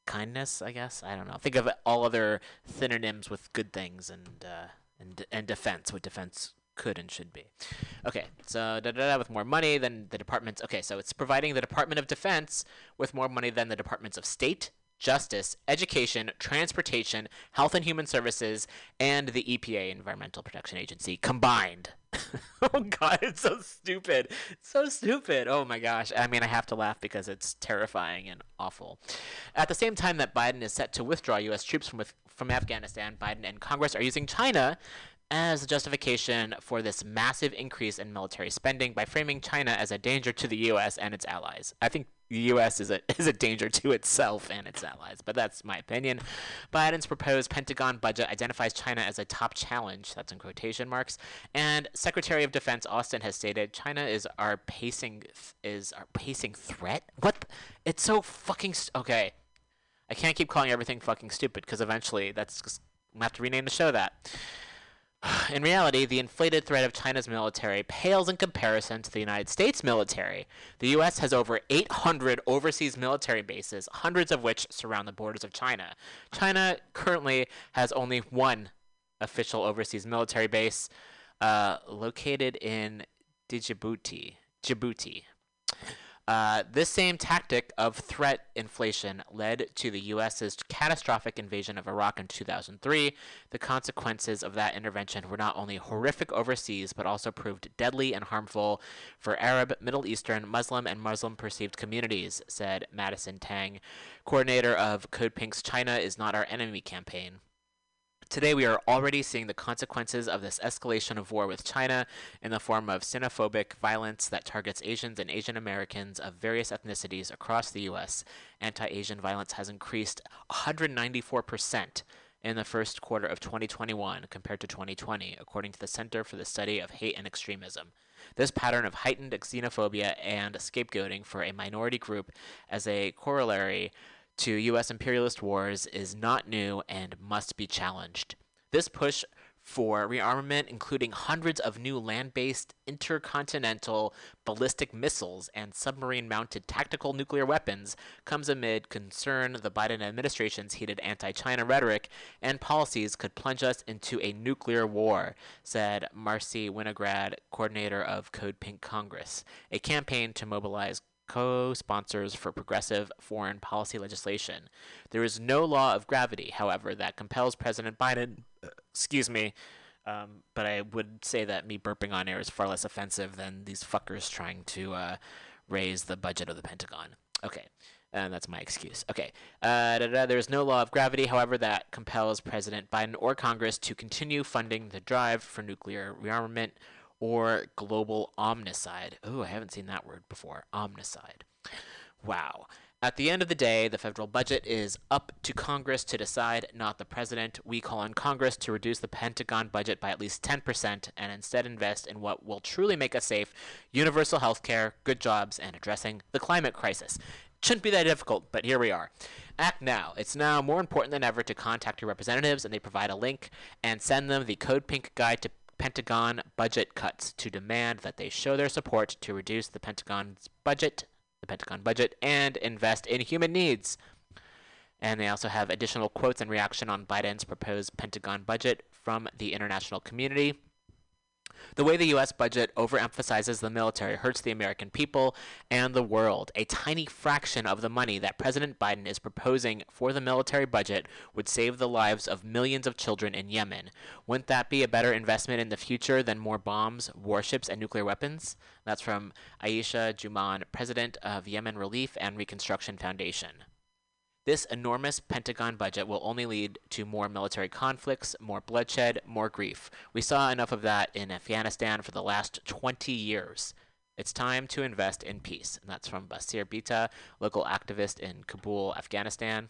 kindness. I guess I don't know. Think of all other synonyms with good things and uh, and and defense, what defense could and should be. Okay, so da, da, da, with more money than the departments. Okay, so it's providing the Department of Defense with more money than the Departments of State, justice, education, transportation, health and human services, and the EPA, Environmental Protection Agency, combined. oh god, it's so stupid. It's so stupid. Oh my gosh. I mean, I have to laugh because it's terrifying and awful. At the same time that Biden is set to withdraw U.S. troops from with, from Afghanistan, Biden and Congress are using China as a justification for this massive increase in military spending by framing China as a danger to the U.S. and its allies. I think the U.S. is a is a danger to itself and its allies, but that's my opinion. Biden's proposed Pentagon budget identifies China as a top challenge. That's in quotation marks. And Secretary of Defense Austin has stated China is our pacing is our pacing threat. What? It's so fucking st- okay. I can't keep calling everything fucking stupid because eventually that's just, I'm gonna have to rename the show that. In reality, the inflated threat of China's military pales in comparison to the United States military. The U.S. has over 800 overseas military bases, hundreds of which surround the borders of China. China currently has only one official overseas military base, uh, located in Djibouti. Djibouti. Uh, this same tactic of threat inflation led to the U.S.'s catastrophic invasion of Iraq in 2003. The consequences of that intervention were not only horrific overseas, but also proved deadly and harmful for Arab, Middle Eastern, Muslim, and Muslim perceived communities, said Madison Tang, coordinator of Code Pink's China is Not Our Enemy campaign. Today, we are already seeing the consequences of this escalation of war with China in the form of xenophobic violence that targets Asians and Asian Americans of various ethnicities across the U.S. Anti Asian violence has increased 194% in the first quarter of 2021 compared to 2020, according to the Center for the Study of Hate and Extremism. This pattern of heightened xenophobia and scapegoating for a minority group as a corollary to U.S. imperialist wars is not new and must be challenged. This push for rearmament, including hundreds of new land based intercontinental ballistic missiles and submarine mounted tactical nuclear weapons, comes amid concern the Biden administration's heated anti China rhetoric and policies could plunge us into a nuclear war, said Marcy Winograd, coordinator of Code Pink Congress, a campaign to mobilize co sponsors for progressive foreign policy legislation. There is no law of gravity, however, that compels President Biden, excuse me, um, but I would say that me burping on air is far less offensive than these fuckers trying to uh, raise the budget of the Pentagon. Okay. And that's my excuse. Okay. Uh, there is no law of gravity, however, that compels President Biden or Congress to continue funding the drive for nuclear rearmament or global omnicide. Oh, I haven't seen that word before. Omnicide. Wow. At the end of the day, the federal budget is up to Congress to decide, not the president. We call on Congress to reduce the Pentagon budget by at least 10% and instead invest in what will truly make us safe universal health care, good jobs, and addressing the climate crisis. Shouldn't be that difficult, but here we are. Act now. It's now more important than ever to contact your representatives and they provide a link and send them the Code Pink Guide to Pentagon budget cuts to demand that they show their support to reduce the Pentagon's budget, the Pentagon budget, and invest in human needs. And they also have additional quotes and reaction on Biden's proposed Pentagon budget from the international community. The way the U.S. budget overemphasizes the military hurts the American people and the world. A tiny fraction of the money that President Biden is proposing for the military budget would save the lives of millions of children in Yemen. Wouldn't that be a better investment in the future than more bombs, warships, and nuclear weapons? That's from Aisha Jumaan, president of Yemen Relief and Reconstruction Foundation. This enormous Pentagon budget will only lead to more military conflicts, more bloodshed, more grief. We saw enough of that in Afghanistan for the last 20 years. It's time to invest in peace. And that's from Basir Bita, local activist in Kabul, Afghanistan.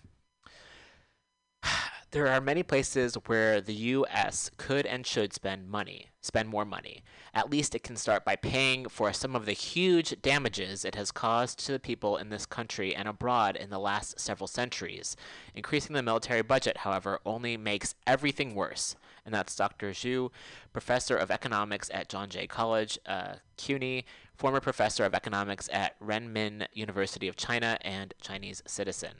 There are many places where the U.S. could and should spend money, spend more money. At least it can start by paying for some of the huge damages it has caused to the people in this country and abroad in the last several centuries. Increasing the military budget, however, only makes everything worse. And that's Dr. Zhu, professor of economics at John Jay College, uh, CUNY, former professor of economics at Renmin University of China, and Chinese citizen.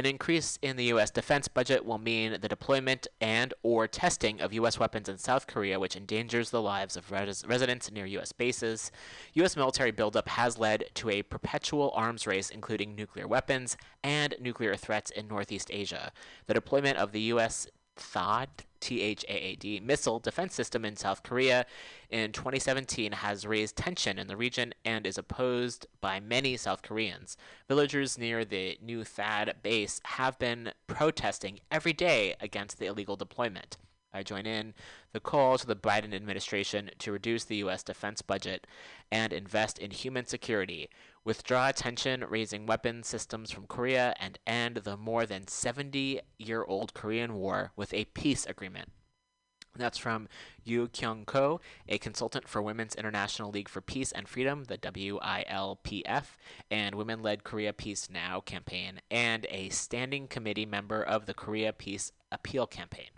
An increase in the U.S. defense budget will mean the deployment and or testing of U.S. weapons in South Korea, which endangers the lives of res- residents near U.S. bases. U.S. military buildup has led to a perpetual arms race, including nuclear weapons and nuclear threats in Northeast Asia. The deployment of the U.S. THAAD, T-H-A-A-D, missile defense system in South Korea in 2017 has raised tension in the region and is opposed by many South Koreans. Villagers near the new THAAD base have been protesting every day against the illegal deployment. I join in the call to the Biden administration to reduce the U.S. defense budget and invest in human security, withdraw attention raising weapons systems from Korea, and end the more than 70 year old Korean War with a peace agreement. That's from Yu Kyung Ko, a consultant for Women's International League for Peace and Freedom, the WILPF, and Women Led Korea Peace Now campaign, and a standing committee member of the Korea Peace Appeal campaign.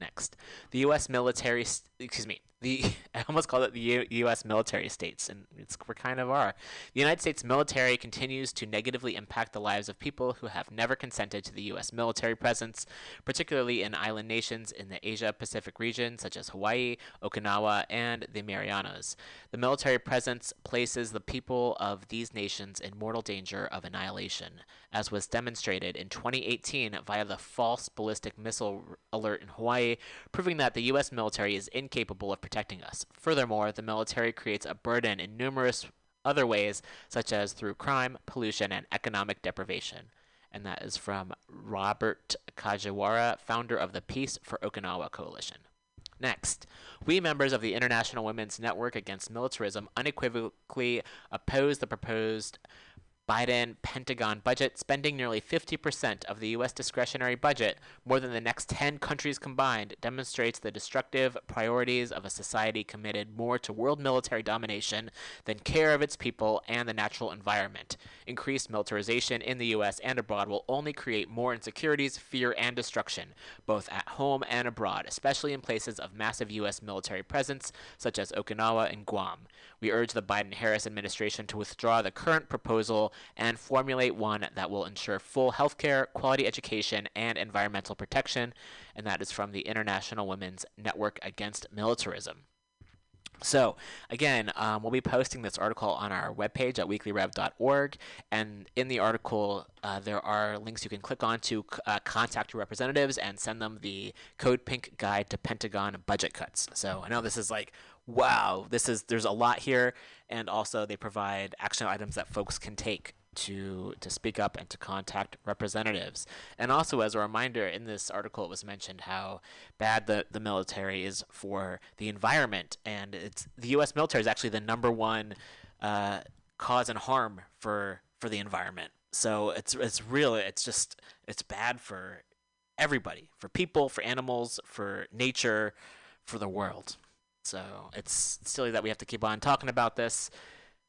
Next, the U.S. military, st- excuse me, the I almost called it the U.S. military states, and it's we kind of are. The United States military continues to negatively impact the lives of people who have never consented to the U.S. military presence, particularly in island nations in the Asia Pacific region, such as Hawaii, Okinawa, and the Marianas. The military presence places the people of these nations in mortal danger of annihilation, as was demonstrated in 2018 via the false ballistic missile alert in Hawaii, proving that the U.S. military is incapable of protecting us. Furthermore, the military creates a burden in numerous other ways, such as through crime, pollution, and economic deprivation. And that is from Robert Kajiwara, founder of the Peace for Okinawa Coalition. Next, we members of the International Women's Network Against Militarism unequivocally oppose the proposed Biden Pentagon budget, spending nearly 50% of the U.S. discretionary budget, more than the next 10 countries combined, demonstrates the destructive priorities of a society committed more to world military domination than care of its people and the natural environment. Increased militarization in the U.S. and abroad will only create more insecurities, fear, and destruction, both at home and abroad, especially in places of massive U.S. military presence, such as Okinawa and Guam. We urge the Biden Harris administration to withdraw the current proposal and formulate one that will ensure full health care, quality education, and environmental protection. And that is from the International Women's Network Against Militarism. So, again, um, we'll be posting this article on our webpage at weeklyrev.org. And in the article, uh, there are links you can click on to uh, contact your representatives and send them the Code Pink Guide to Pentagon Budget Cuts. So, I know this is like, wow, this is there's a lot here. And also, they provide action items that folks can take to to speak up and to contact representatives. And also as a reminder, in this article it was mentioned how bad the, the military is for the environment and it's the US military is actually the number one uh, cause and harm for for the environment. So it's it's really it's just it's bad for everybody, for people, for animals, for nature, for the world. So it's silly that we have to keep on talking about this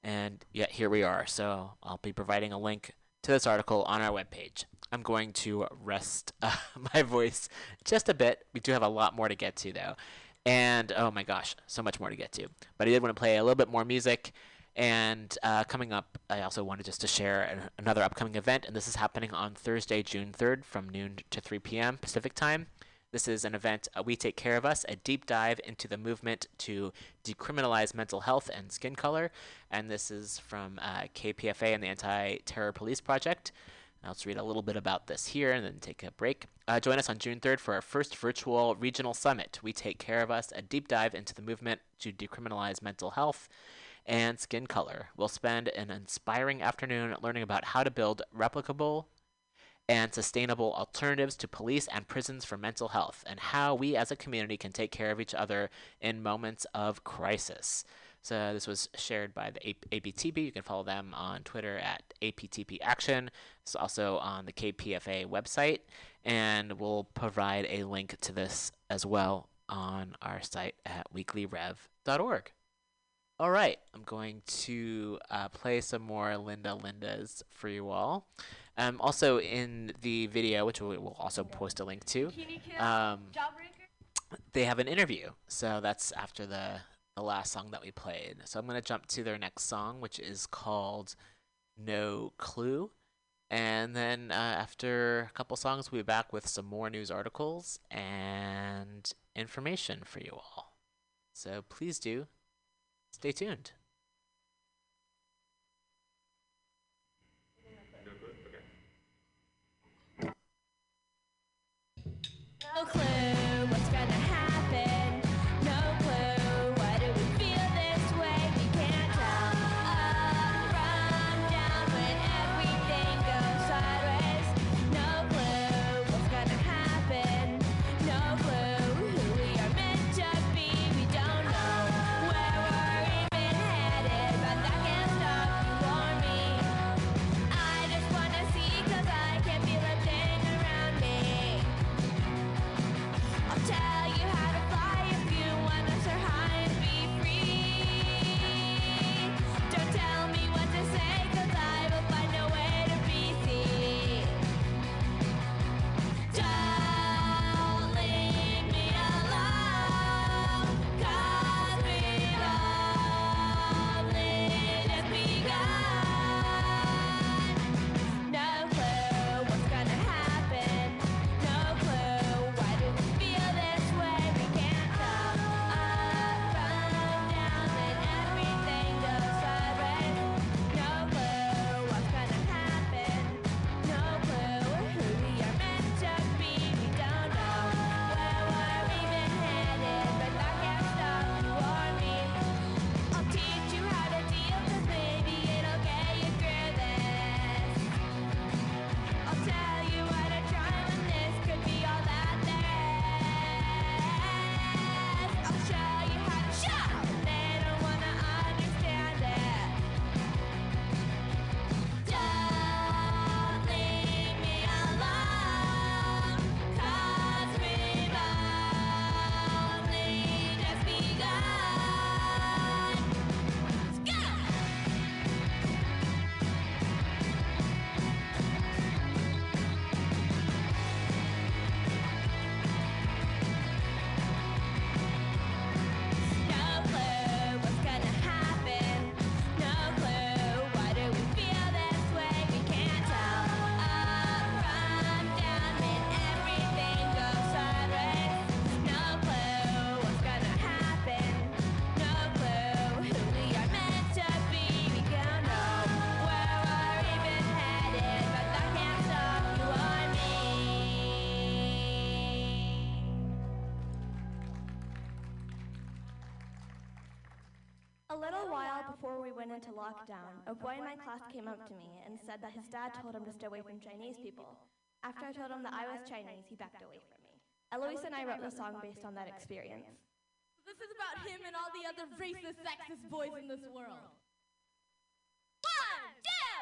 and yet here we are. So I'll be providing a link to this article on our webpage. I'm going to rest uh, my voice just a bit. We do have a lot more to get to, though. And oh my gosh, so much more to get to. But I did want to play a little bit more music. And uh, coming up, I also wanted just to share an, another upcoming event, and this is happening on Thursday, June 3rd from noon to 3 p.m. Pacific time. This is an event, uh, We Take Care of Us, a deep dive into the movement to decriminalize mental health and skin color. And this is from uh, KPFA and the Anti Terror Police Project. Just read a little bit about this here and then take a break. Uh, join us on June 3rd for our first virtual regional summit. We Take Care of Us, a deep dive into the movement to decriminalize mental health and skin color. We'll spend an inspiring afternoon learning about how to build replicable and sustainable alternatives to police and prisons for mental health, and how we as a community can take care of each other in moments of crisis. So this was shared by the A- APTP. You can follow them on Twitter at APTP Action. It's also on the KPFA website, and we'll provide a link to this as well on our site at weeklyrev.org. All right, I'm going to uh, play some more Linda Lindas for you all. Um, also in the video, which we will also post a link to, um, they have an interview. So that's after the, the last song that we played. So I'm going to jump to their next song, which is called No Clue. And then uh, after a couple songs, we'll be back with some more news articles and information for you all. So please do Stay tuned. a boy in my class came up to me and said that his dad told him to stay away from Chinese people. After I told him that I was Chinese, he backed away from me. Eloise and I wrote the song based on that experience. This is about him and all the other racist, sexist boys in this world. One, two!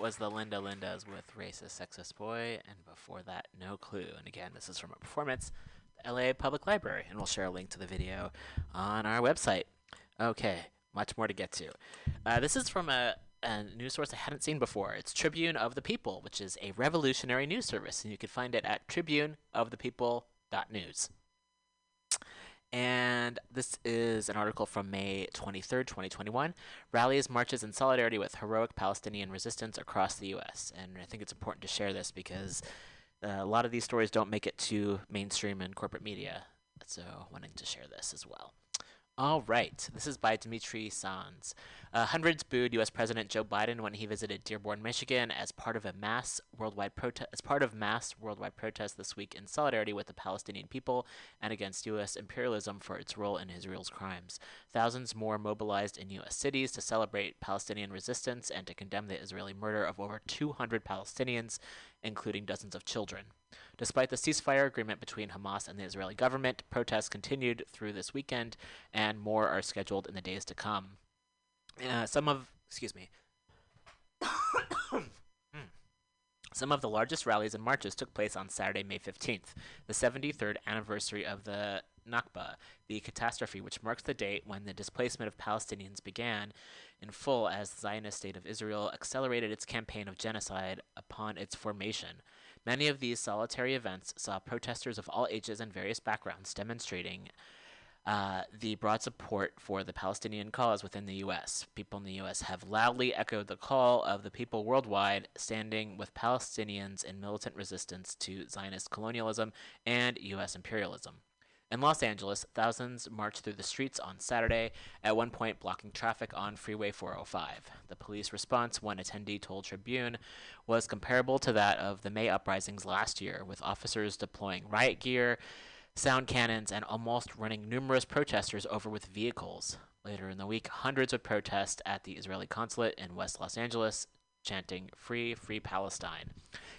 Was the Linda Lindas with Racist Sexist Boy, and before that, No Clue. And again, this is from a performance, LA Public Library, and we'll share a link to the video on our website. Okay, much more to get to. Uh, this is from a, a news source I hadn't seen before. It's Tribune of the People, which is a revolutionary news service, and you can find it at tribuneofthepeople.news. And this is an article from May 23rd, 2021. Rallies, marches, in solidarity with heroic Palestinian resistance across the U.S. And I think it's important to share this because uh, a lot of these stories don't make it to mainstream and corporate media. So, wanting to share this as well. All right, this is by Dimitri Sanz. Uh, hundreds booed U.S. President Joe Biden when he visited Dearborn, Michigan, as part of a mass worldwide protest. As part of mass worldwide protests this week in solidarity with the Palestinian people and against U.S. imperialism for its role in Israel's crimes. Thousands more mobilized in U.S. cities to celebrate Palestinian resistance and to condemn the Israeli murder of over 200 Palestinians, including dozens of children. Despite the ceasefire agreement between Hamas and the Israeli government, protests continued through this weekend, and more are scheduled in the days to come. Uh, some of, excuse me, some of the largest rallies and marches took place on Saturday, May 15th, the 73rd anniversary of the Nakba, the catastrophe which marks the date when the displacement of Palestinians began in full as the Zionist state of Israel accelerated its campaign of genocide upon its formation. Many of these solitary events saw protesters of all ages and various backgrounds demonstrating uh, the broad support for the Palestinian cause within the U.S. People in the U.S. have loudly echoed the call of the people worldwide standing with Palestinians in militant resistance to Zionist colonialism and U.S. imperialism. In Los Angeles, thousands marched through the streets on Saturday, at one point blocking traffic on Freeway 405. The police response, one attendee told Tribune, was comparable to that of the May uprisings last year, with officers deploying riot gear, sound cannons, and almost running numerous protesters over with vehicles. Later in the week, hundreds would protest at the Israeli consulate in West Los Angeles, chanting Free, Free Palestine.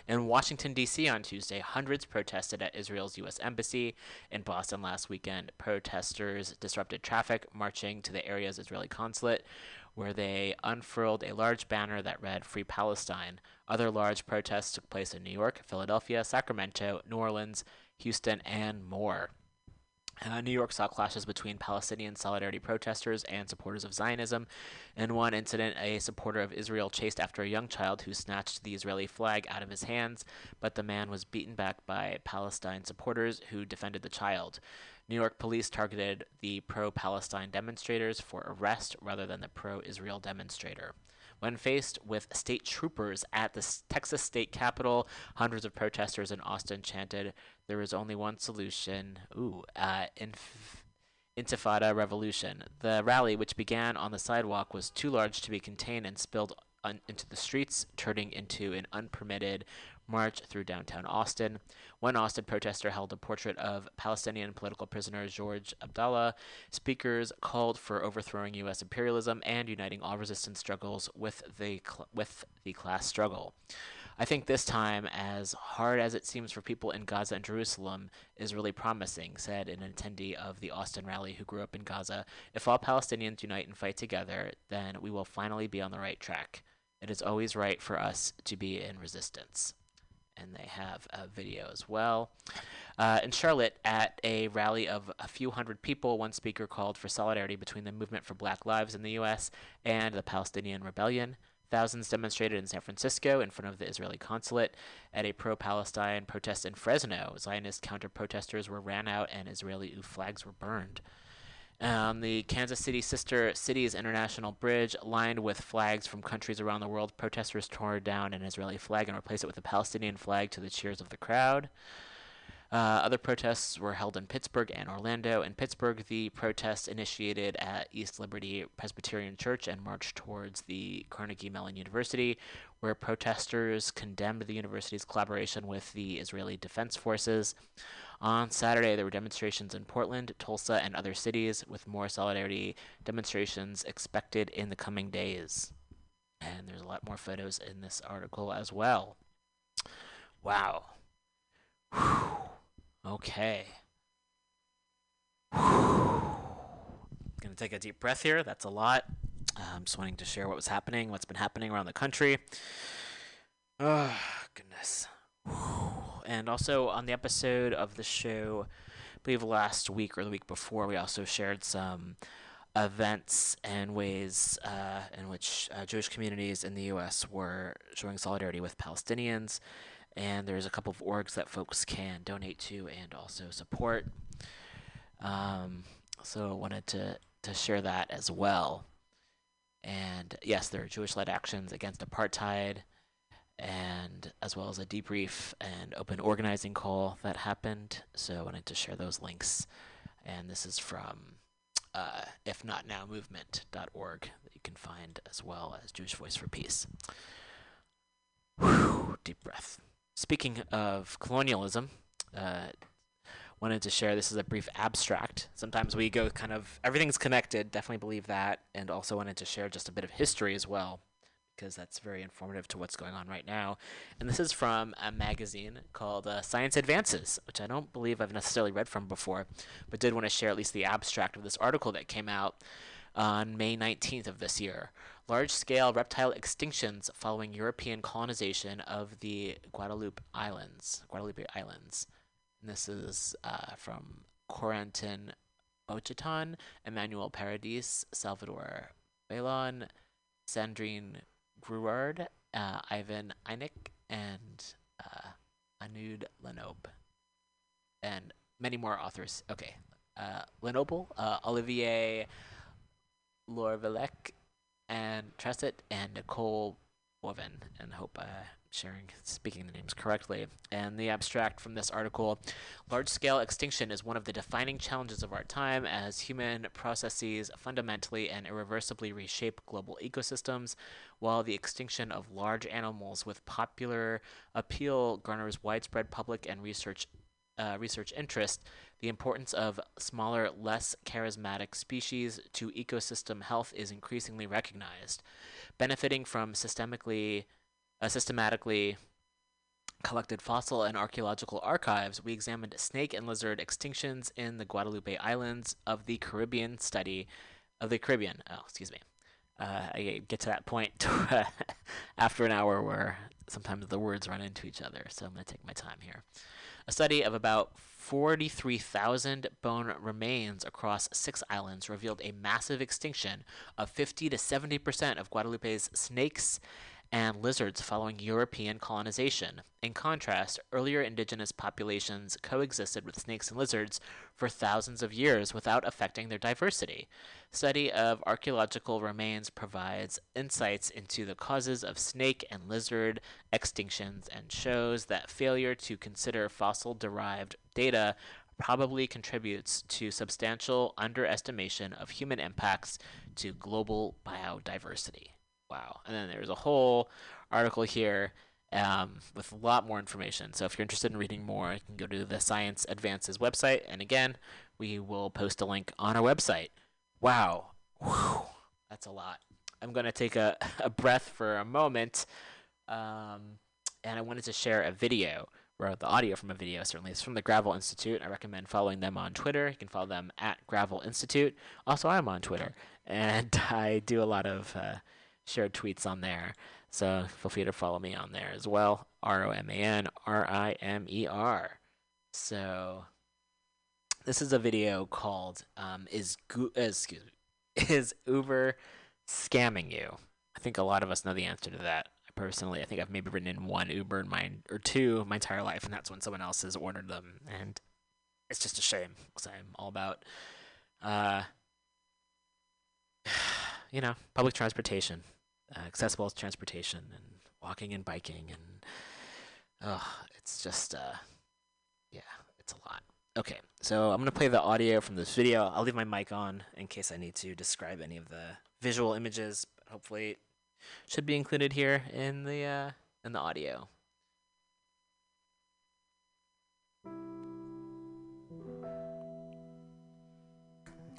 In Washington, D.C. on Tuesday, hundreds protested at Israel's U.S. Embassy. In Boston last weekend, protesters disrupted traffic, marching to the area's Israeli consulate, where they unfurled a large banner that read Free Palestine. Other large protests took place in New York, Philadelphia, Sacramento, New Orleans, Houston, and more. Uh, New York saw clashes between Palestinian solidarity protesters and supporters of Zionism. In one incident, a supporter of Israel chased after a young child who snatched the Israeli flag out of his hands, but the man was beaten back by Palestine supporters who defended the child. New York police targeted the pro Palestine demonstrators for arrest rather than the pro Israel demonstrator. When faced with state troopers at the Texas state capitol, hundreds of protesters in Austin chanted, There is only one solution. Ooh, uh, inf- Intifada revolution. The rally, which began on the sidewalk, was too large to be contained and spilled un- into the streets, turning into an unpermitted march through downtown Austin. One Austin protester held a portrait of Palestinian political prisoner George Abdallah. Speakers called for overthrowing U.S. imperialism and uniting all resistance struggles with the cl- with the class struggle. I think this time, as hard as it seems for people in Gaza and Jerusalem, is really promising, said an attendee of the Austin rally who grew up in Gaza. If all Palestinians unite and fight together, then we will finally be on the right track. It is always right for us to be in resistance and they have a video as well. Uh, in Charlotte, at a rally of a few hundred people, one speaker called for solidarity between the movement for Black Lives in the U.S. and the Palestinian Rebellion. Thousands demonstrated in San Francisco in front of the Israeli consulate. At a pro Palestine protest in Fresno, Zionist counter protesters were ran out and Israeli flags were burned. Um, the Kansas City Sister Cities International Bridge, lined with flags from countries around the world, protesters tore down an Israeli flag and replaced it with a Palestinian flag to the cheers of the crowd. Uh, other protests were held in Pittsburgh and Orlando. In Pittsburgh, the protests initiated at East Liberty Presbyterian Church and marched towards the Carnegie Mellon University, where protesters condemned the university's collaboration with the Israeli Defense Forces. On Saturday, there were demonstrations in Portland, Tulsa, and other cities, with more solidarity demonstrations expected in the coming days. And there's a lot more photos in this article as well. Wow. Whew. Okay. Gonna take a deep breath here. That's a lot. I'm just wanting to share what was happening, what's been happening around the country. Oh, goodness. And also on the episode of the show, I believe last week or the week before, we also shared some events and ways uh, in which uh, Jewish communities in the U.S. were showing solidarity with Palestinians. And there's a couple of orgs that folks can donate to and also support. Um, so I wanted to, to share that as well. And yes, there are Jewish led actions against apartheid and as well as a debrief and open organizing call that happened. So I wanted to share those links. And this is from uh, if not now movement.org that you can find as well as Jewish Voice for Peace. Whew, deep breath. Speaking of colonialism, uh, wanted to share this is a brief abstract. Sometimes we go kind of everything's connected, definitely believe that, and also wanted to share just a bit of history as well because that's very informative to what's going on right now. And this is from a magazine called uh, Science Advances, which I don't believe I've necessarily read from before, but did want to share at least the abstract of this article that came out on May 19th of this year. Large scale reptile extinctions following European colonization of the Guadeloupe Islands. Guadeloupe Islands. And this is uh, from Corentin Bochaton, Emmanuel Paradis, Salvador Bailon, Sandrine Grouard, uh, Ivan Ineich, and uh, Arnaud Lenoble, and many more authors. Okay, uh, Lenoble, uh, Olivier Lorvelec, and Tresset, and Nicole Woven, and hope I'm sharing speaking the names correctly. And the abstract from this article: large-scale extinction is one of the defining challenges of our time as human processes fundamentally and irreversibly reshape global ecosystems. While the extinction of large animals with popular appeal garners widespread public and research uh, research interest, the importance of smaller, less charismatic species to ecosystem health is increasingly recognized. Benefiting from systemically, uh, systematically collected fossil and archaeological archives, we examined snake and lizard extinctions in the Guadeloupe Islands of the Caribbean study of the Caribbean. Oh, excuse me. Uh, I get to that point after an hour where sometimes the words run into each other, so I'm going to take my time here. A study of about 43,000 bone remains across six islands revealed a massive extinction of 50 to 70 percent of Guadeloupe's snakes and lizards following European colonization. In contrast, earlier indigenous populations coexisted with snakes and lizards for thousands of years without affecting their diversity. Study of archaeological remains provides insights into the causes of snake and lizard extinctions and shows that failure to consider fossil derived data probably contributes to substantial underestimation of human impacts to global biodiversity. Wow. And then there's a whole article here um, with a lot more information. So if you're interested in reading more, you can go to the Science Advances website. And again, we will post a link on our website. Wow. Whew. That's a lot. I'm going to take a, a breath for a moment. Um, and I wanted to share a video, or the audio from a video, certainly. It's from the Gravel Institute. I recommend following them on Twitter. You can follow them at Gravel Institute. Also, I'm on Twitter. And I do a lot of. Uh, shared tweets on there. So feel free to follow me on there as well. R O M A N R I M E R. So this is a video called um, "Is uh, excuse me, Is Uber scamming you?" I think a lot of us know the answer to that. Personally, I think I've maybe written in one Uber in my or two my entire life, and that's when someone else has ordered them, and it's just a shame because I'm all about, uh, you know, public transportation uh, accessible transportation and walking and biking and oh, it's just uh, yeah, it's a lot. Okay, so I'm gonna play the audio from this video. I'll leave my mic on in case I need to describe any of the visual images. But hopefully, it should be included here in the uh, in the audio.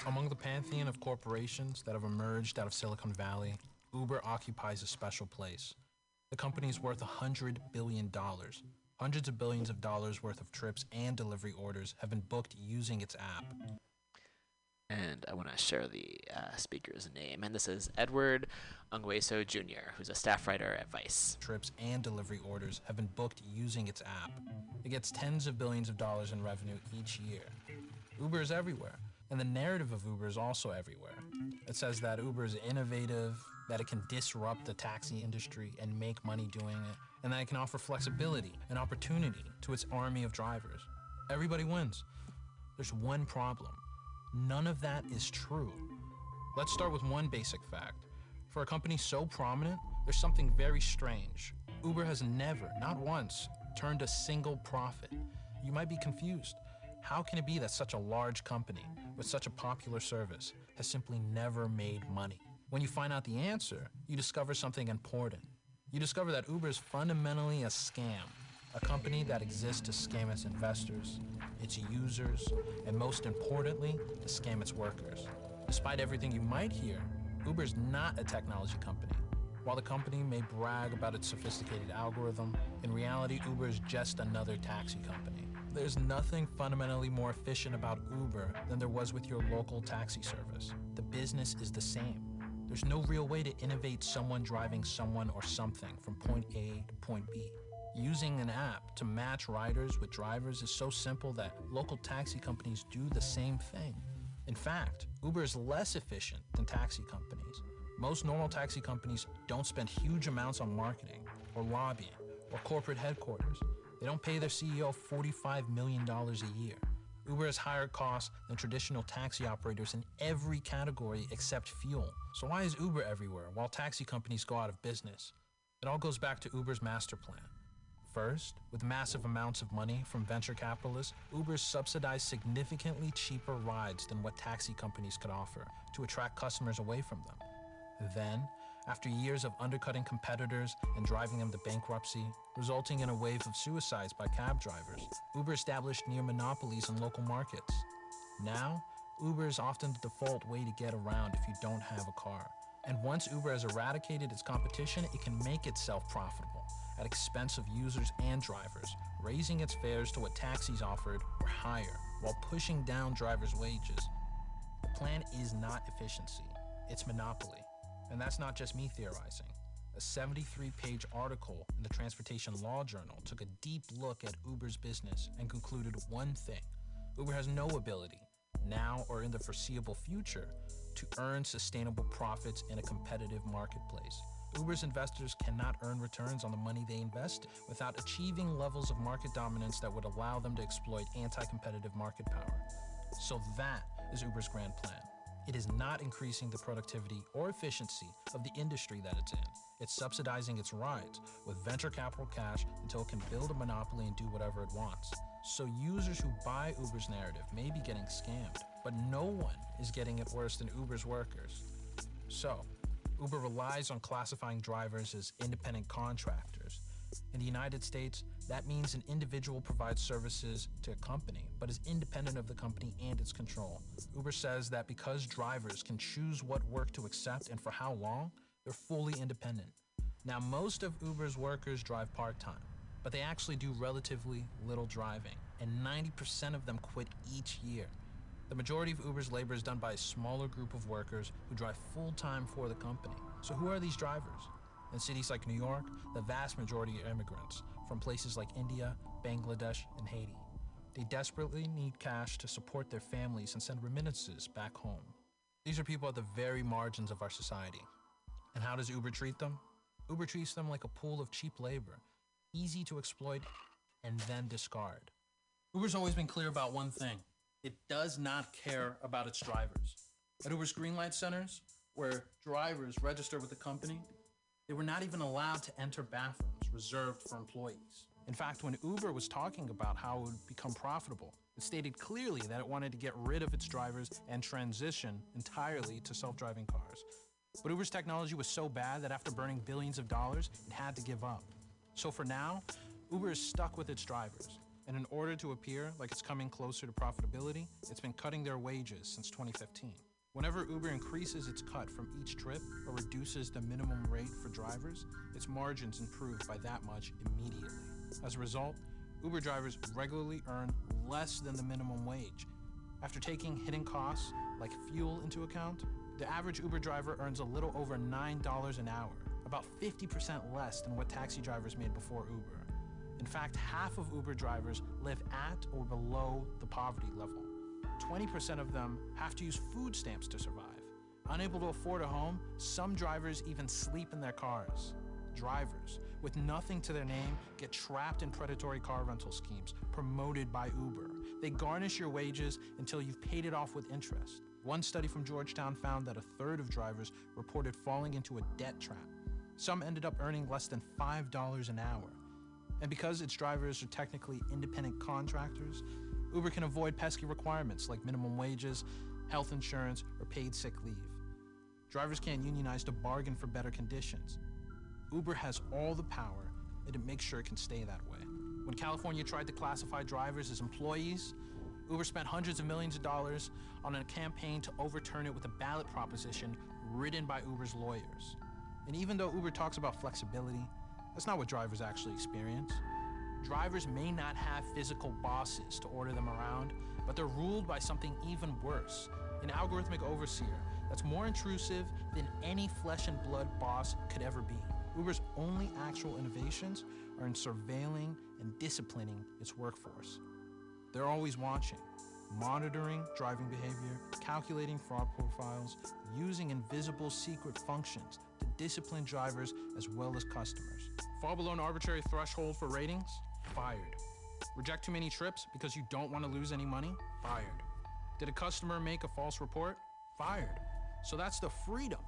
Among the pantheon of corporations that have emerged out of Silicon Valley, Uber occupies a special place. The company is worth $100 billion. Hundreds of billions of dollars worth of trips and delivery orders have been booked using its app. and I want to share the uh, speaker's name. And this is Edward Ongweso Jr., who's a staff writer at Vice. trips and delivery orders have been booked using its app. It gets tens of billions of dollars in revenue each year. Uber is everywhere, and the narrative of Uber is also everywhere. It says that Uber is innovative, that it can disrupt the taxi industry and make money doing it, and that it can offer flexibility and opportunity to its army of drivers. Everybody wins. There's one problem none of that is true. Let's start with one basic fact. For a company so prominent, there's something very strange. Uber has never, not once, turned a single profit. You might be confused. How can it be that such a large company with such a popular service has simply never made money? When you find out the answer, you discover something important. You discover that Uber is fundamentally a scam, a company that exists to scam its investors, its users, and most importantly, to scam its workers. Despite everything you might hear, Uber is not a technology company. While the company may brag about its sophisticated algorithm, in reality, Uber is just another taxi company. There's nothing fundamentally more efficient about Uber than there was with your local taxi service. The business is the same. There's no real way to innovate someone driving someone or something from point A to point B. Using an app to match riders with drivers is so simple that local taxi companies do the same thing. In fact, Uber is less efficient than taxi companies. Most normal taxi companies don't spend huge amounts on marketing or lobbying or corporate headquarters. They don't pay their CEO $45 million a year. Uber has higher costs than traditional taxi operators in every category except fuel. So why is Uber everywhere while taxi companies go out of business? It all goes back to Uber's master plan. First, with massive amounts of money from venture capitalists, Uber subsidized significantly cheaper rides than what taxi companies could offer to attract customers away from them. Then, after years of undercutting competitors and driving them to bankruptcy, resulting in a wave of suicides by cab drivers, Uber established near monopolies in local markets. Now, Uber is often the default way to get around if you don't have a car. And once Uber has eradicated its competition, it can make itself profitable at expense of users and drivers, raising its fares to what taxis offered or higher, while pushing down drivers' wages. The plan is not efficiency, it's monopoly. And that's not just me theorizing. A 73 page article in the Transportation Law Journal took a deep look at Uber's business and concluded one thing Uber has no ability, now or in the foreseeable future, to earn sustainable profits in a competitive marketplace. Uber's investors cannot earn returns on the money they invest without achieving levels of market dominance that would allow them to exploit anti competitive market power. So that is Uber's grand plan. It is not increasing the productivity or efficiency of the industry that it's in. It's subsidizing its rides with venture capital cash until it can build a monopoly and do whatever it wants. So users who buy Uber's narrative may be getting scammed, but no one is getting it worse than Uber's workers. So, Uber relies on classifying drivers as independent contractors. In the United States, that means an individual provides services to a company, but is independent of the company and its control. Uber says that because drivers can choose what work to accept and for how long, they're fully independent. Now, most of Uber's workers drive part time, but they actually do relatively little driving, and 90% of them quit each year. The majority of Uber's labor is done by a smaller group of workers who drive full time for the company. So, who are these drivers? In cities like New York, the vast majority are immigrants from places like India, Bangladesh, and Haiti. They desperately need cash to support their families and send remittances back home. These are people at the very margins of our society. And how does Uber treat them? Uber treats them like a pool of cheap labor, easy to exploit and then discard. Uber's always been clear about one thing it does not care about its drivers. At Uber's Greenlight centers, where drivers register with the company, they were not even allowed to enter bathrooms reserved for employees. In fact, when Uber was talking about how it would become profitable, it stated clearly that it wanted to get rid of its drivers and transition entirely to self driving cars. But Uber's technology was so bad that after burning billions of dollars, it had to give up. So for now, Uber is stuck with its drivers. And in order to appear like it's coming closer to profitability, it's been cutting their wages since 2015. Whenever Uber increases its cut from each trip or reduces the minimum rate for drivers, its margins improve by that much immediately. As a result, Uber drivers regularly earn less than the minimum wage. After taking hidden costs like fuel into account, the average Uber driver earns a little over $9 an hour, about 50% less than what taxi drivers made before Uber. In fact, half of Uber drivers live at or below the poverty level. 20% of them have to use food stamps to survive. Unable to afford a home, some drivers even sleep in their cars. Drivers with nothing to their name get trapped in predatory car rental schemes promoted by Uber. They garnish your wages until you've paid it off with interest. One study from Georgetown found that a third of drivers reported falling into a debt trap. Some ended up earning less than $5 an hour. And because its drivers are technically independent contractors, Uber can avoid pesky requirements like minimum wages, health insurance, or paid sick leave. Drivers can't unionize to bargain for better conditions. Uber has all the power, and it makes sure it can stay that way. When California tried to classify drivers as employees, Uber spent hundreds of millions of dollars on a campaign to overturn it with a ballot proposition written by Uber's lawyers. And even though Uber talks about flexibility, that's not what drivers actually experience. Drivers may not have physical bosses to order them around, but they're ruled by something even worse an algorithmic overseer that's more intrusive than any flesh and blood boss could ever be. Uber's only actual innovations are in surveilling and disciplining its workforce. They're always watching, monitoring driving behavior, calculating fraud profiles, using invisible secret functions to discipline drivers as well as customers. Fall below an arbitrary threshold for ratings? Fired. Reject too many trips because you don't want to lose any money? Fired. Did a customer make a false report? Fired. So that's the freedom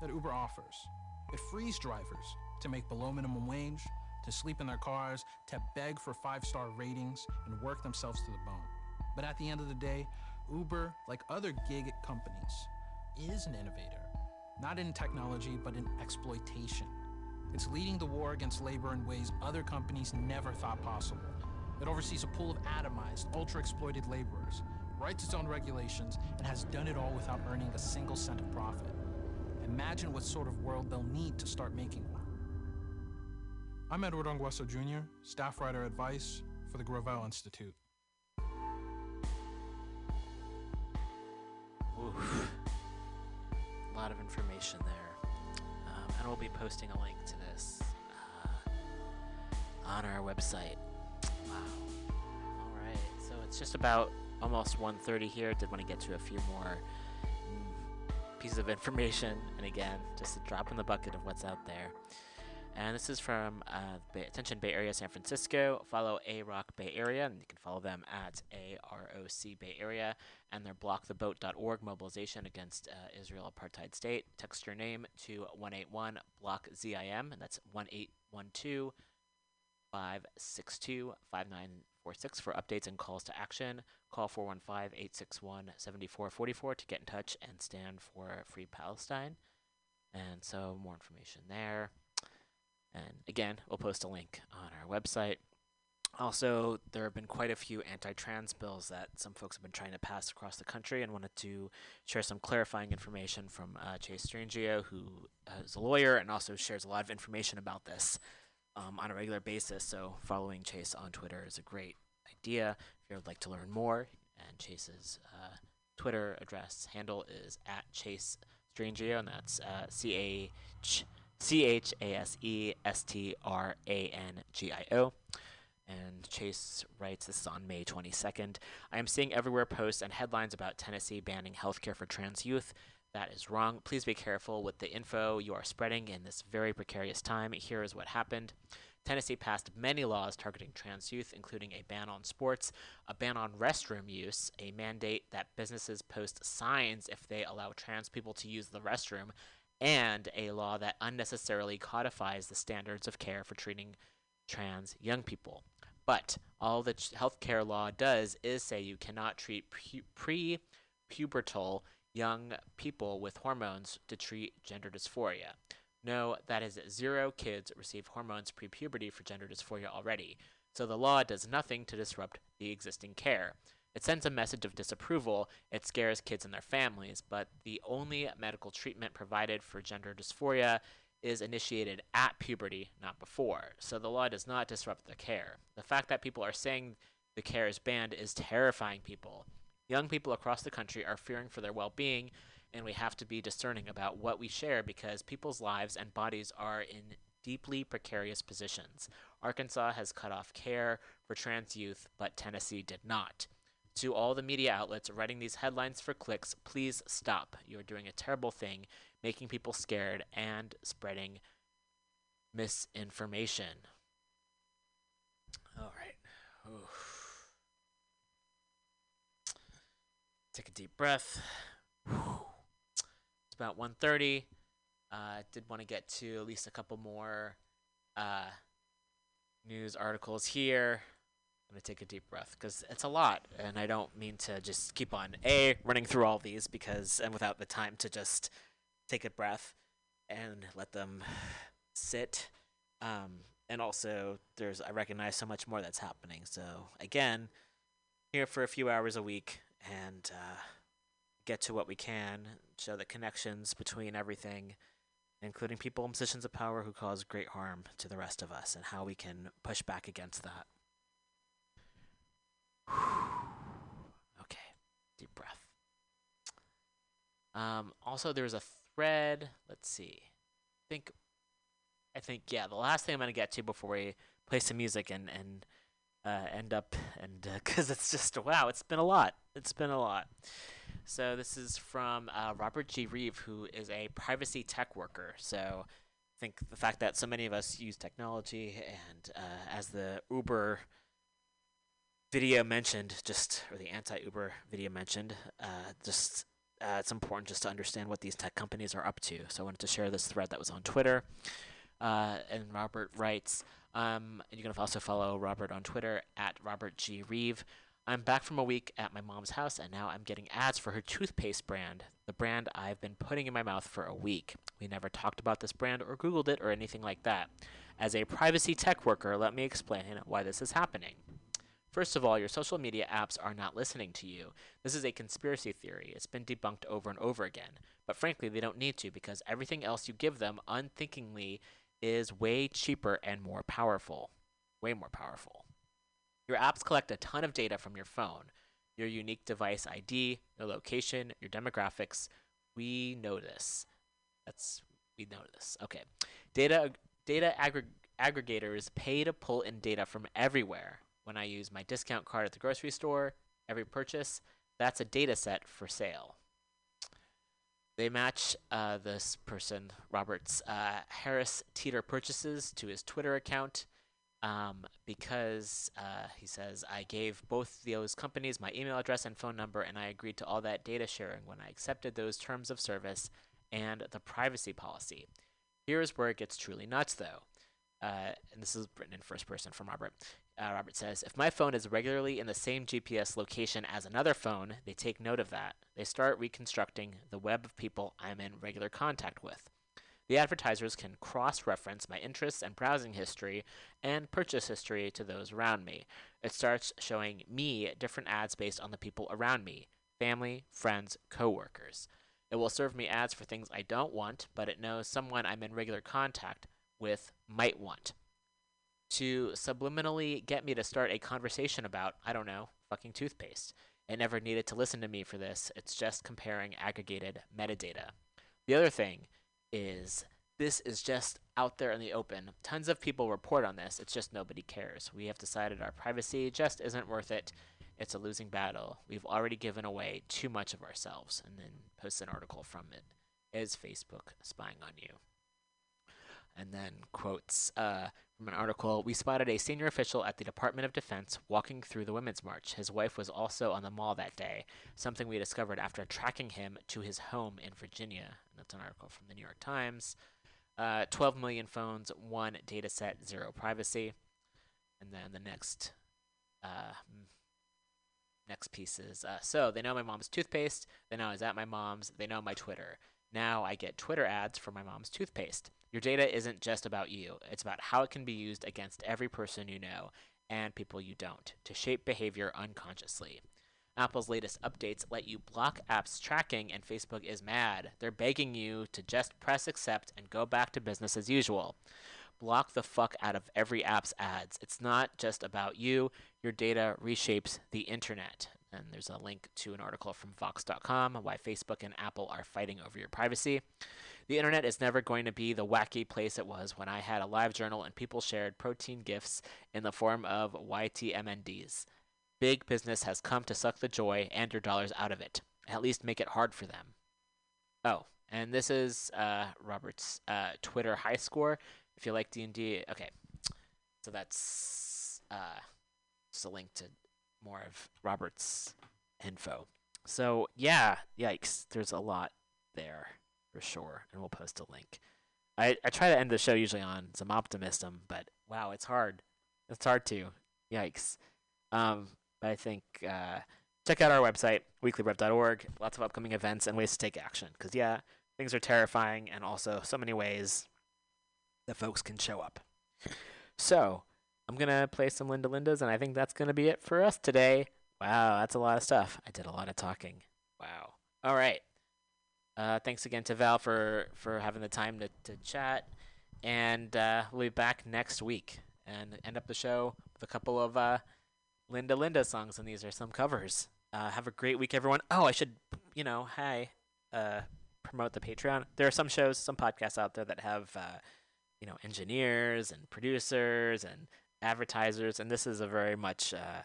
that Uber offers. It frees drivers to make below minimum wage, to sleep in their cars, to beg for five star ratings, and work themselves to the bone. But at the end of the day, Uber, like other gig companies, is an innovator. Not in technology, but in exploitation. It's leading the war against labor in ways other companies never thought possible. It oversees a pool of atomized, ultra exploited laborers, writes its own regulations, and has done it all without earning a single cent of profit. Imagine what sort of world they'll need to start making one. I'm Edward Ongweso Jr., staff writer at Vice for the Gravel Institute. Oof. A lot of information there. Um, and we'll be posting a link to on our website. Wow. All right. So it's just about almost 1.30 here. Did want to get to a few more pieces of information. And again, just a drop in the bucket of what's out there. And this is from uh, Bay, Attention Bay Area San Francisco. Follow AROC Bay Area, and you can follow them at AROC Bay Area and their blocktheboat.org mobilization against uh, Israel apartheid state. Text your name to 181 block ZIM, and that's 1812 562 5946 for updates and calls to action. Call 415 861 7444 to get in touch and stand for Free Palestine. And so, more information there. And again, we'll post a link on our website. Also, there have been quite a few anti trans bills that some folks have been trying to pass across the country and wanted to share some clarifying information from uh, Chase Strangio, who is a lawyer and also shares a lot of information about this um, on a regular basis. So, following Chase on Twitter is a great idea if you would like to learn more. And Chase's uh, Twitter address handle is at Chase Strangio, and that's uh, C H. C H A S E S T R A N G I O. And Chase writes, this is on May 22nd. I am seeing everywhere posts and headlines about Tennessee banning healthcare for trans youth. That is wrong. Please be careful with the info you are spreading in this very precarious time. Here is what happened. Tennessee passed many laws targeting trans youth, including a ban on sports, a ban on restroom use, a mandate that businesses post signs if they allow trans people to use the restroom, and a law that unnecessarily codifies the standards of care for treating trans young people. But all the healthcare law does is say you cannot treat pre pubertal young people with hormones to treat gender dysphoria. No, that is zero kids receive hormones pre puberty for gender dysphoria already. So the law does nothing to disrupt the existing care. It sends a message of disapproval, it scares kids and their families, but the only medical treatment provided for gender dysphoria is initiated at puberty, not before. So the law does not disrupt the care. The fact that people are saying the care is banned is terrifying people. Young people across the country are fearing for their well being, and we have to be discerning about what we share because people's lives and bodies are in deeply precarious positions. Arkansas has cut off care for trans youth, but Tennessee did not. To all the media outlets writing these headlines for clicks, please stop. You are doing a terrible thing, making people scared and spreading misinformation. All right. Oof. Take a deep breath. It's about 1:30. Uh, did want to get to at least a couple more uh, news articles here. I'm gonna take a deep breath because it's a lot, and I don't mean to just keep on a running through all these because and without the time to just take a breath and let them sit. Um, and also, there's I recognize so much more that's happening. So again, here for a few hours a week and uh, get to what we can, show the connections between everything, including people in positions of power who cause great harm to the rest of us, and how we can push back against that. okay, deep breath. Um, also, there's a thread. Let's see. I think, I think, yeah. The last thing I'm gonna get to before we play some music and and uh, end up and because it's just wow, it's been a lot. It's been a lot. So this is from uh, Robert G. Reeve, who is a privacy tech worker. So I think the fact that so many of us use technology, and uh, as the Uber video mentioned, just or the anti-Uber video mentioned, uh, just uh, it's important just to understand what these tech companies are up to. So I wanted to share this thread that was on Twitter. Uh, and Robert writes, um, and you can also follow Robert on Twitter at Robert G. Reeve. I'm back from a week at my mom's house, and now I'm getting ads for her toothpaste brand, the brand I've been putting in my mouth for a week. We never talked about this brand or Googled it or anything like that. As a privacy tech worker, let me explain why this is happening. First of all, your social media apps are not listening to you. This is a conspiracy theory. It's been debunked over and over again. But frankly, they don't need to because everything else you give them unthinkingly is way cheaper and more powerful. Way more powerful. Your apps collect a ton of data from your phone your unique device ID, your location, your demographics. We know this. That's we know this. Okay. Data data aggr- aggregators pay to pull in data from everywhere. When I use my discount card at the grocery store, every purchase, that's a data set for sale. They match uh, this person, Robert's uh, Harris Teeter purchases to his Twitter account um, because uh, he says, I gave both those companies my email address and phone number, and I agreed to all that data sharing when I accepted those terms of service and the privacy policy. Here's where it gets truly nuts, though. Uh, and this is written in first person from Robert. Uh, Robert says, If my phone is regularly in the same GPS location as another phone, they take note of that. They start reconstructing the web of people I'm in regular contact with. The advertisers can cross reference my interests and browsing history and purchase history to those around me. It starts showing me different ads based on the people around me family, friends, coworkers. It will serve me ads for things I don't want, but it knows someone I'm in regular contact with might want. To subliminally get me to start a conversation about, I don't know, fucking toothpaste. It never needed to listen to me for this, it's just comparing aggregated metadata. The other thing is this is just out there in the open. Tons of people report on this, it's just nobody cares. We have decided our privacy just isn't worth it. It's a losing battle. We've already given away too much of ourselves. And then posts an article from it. Is Facebook spying on you? And then quotes uh, from an article We spotted a senior official at the Department of Defense walking through the Women's March. His wife was also on the mall that day, something we discovered after tracking him to his home in Virginia. And that's an article from the New York Times. Uh, 12 million phones, one data set, zero privacy. And then the next. Uh, Next piece is uh, so they know my mom's toothpaste. They know I was at my mom's. They know my Twitter. Now I get Twitter ads for my mom's toothpaste. Your data isn't just about you, it's about how it can be used against every person you know and people you don't to shape behavior unconsciously. Apple's latest updates let you block apps tracking, and Facebook is mad. They're begging you to just press accept and go back to business as usual. Block the fuck out of every app's ads. It's not just about you, your data reshapes the internet. And there's a link to an article from Vox.com why Facebook and Apple are fighting over your privacy. The internet is never going to be the wacky place it was when I had a live journal and people shared protein gifts in the form of YTMNDs. Big business has come to suck the joy and your dollars out of it. At least make it hard for them. Oh, and this is uh, Robert's uh, Twitter high score. If you like D and D, okay. So that's uh, just a link to more of Robert's info. So yeah, yikes. There's a lot there for sure, and we'll post a link. I, I try to end the show usually on some optimism, but wow, it's hard. It's hard to. Yikes. Um, but I think uh, check out our website, weeklyrev.org. Lots of upcoming events and ways to take action. Because, yeah, things are terrifying and also so many ways that folks can show up. So, I'm going to play some Linda Lindas, and I think that's going to be it for us today. Wow, that's a lot of stuff. I did a lot of talking. Wow. All right. Uh, thanks again to Val for, for having the time to, to chat. And uh, we'll be back next week and end up the show with a couple of uh, Linda Linda songs, and these are some covers. Uh, have a great week, everyone. Oh, I should, you know, hi, uh, promote the Patreon. There are some shows, some podcasts out there that have, uh, you know, engineers and producers and advertisers, and this is a very much uh,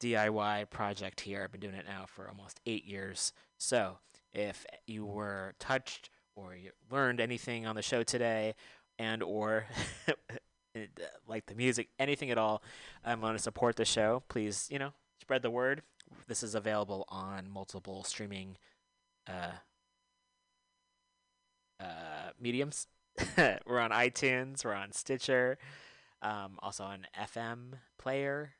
DIY project here. I've been doing it now for almost eight years. So if you were touched or you learned anything on the show today, and or like the music, anything at all, I'm going to support the show. Please, you know, spread the word. This is available on multiple streaming uh, uh, mediums. we're on iTunes, we're on Stitcher, um, also on FM Player,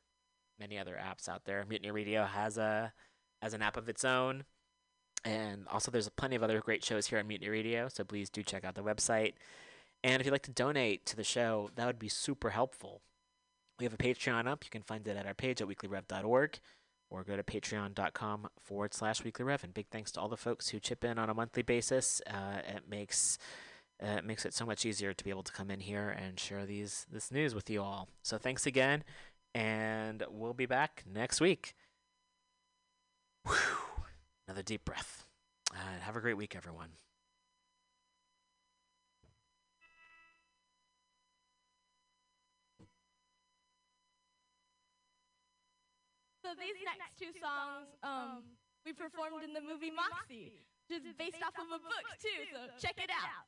many other apps out there. Mutiny Radio has a has an app of its own, and also there's plenty of other great shows here on Mutiny Radio. So please do check out the website. And if you'd like to donate to the show, that would be super helpful. We have a Patreon up. You can find it at our page at weeklyrev.org or go to patreon.com forward slash weeklyrev. And big thanks to all the folks who chip in on a monthly basis. Uh, it makes uh, it makes it so much easier to be able to come in here and share these this news with you all. So thanks again, and we'll be back next week. Whew. Another deep breath. Uh, have a great week, everyone. So these next two songs, um, we performed in the movie Moxie, which is based off of a book too. So check it out.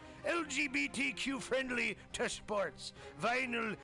LGBTQ friendly to sports. Vinyl.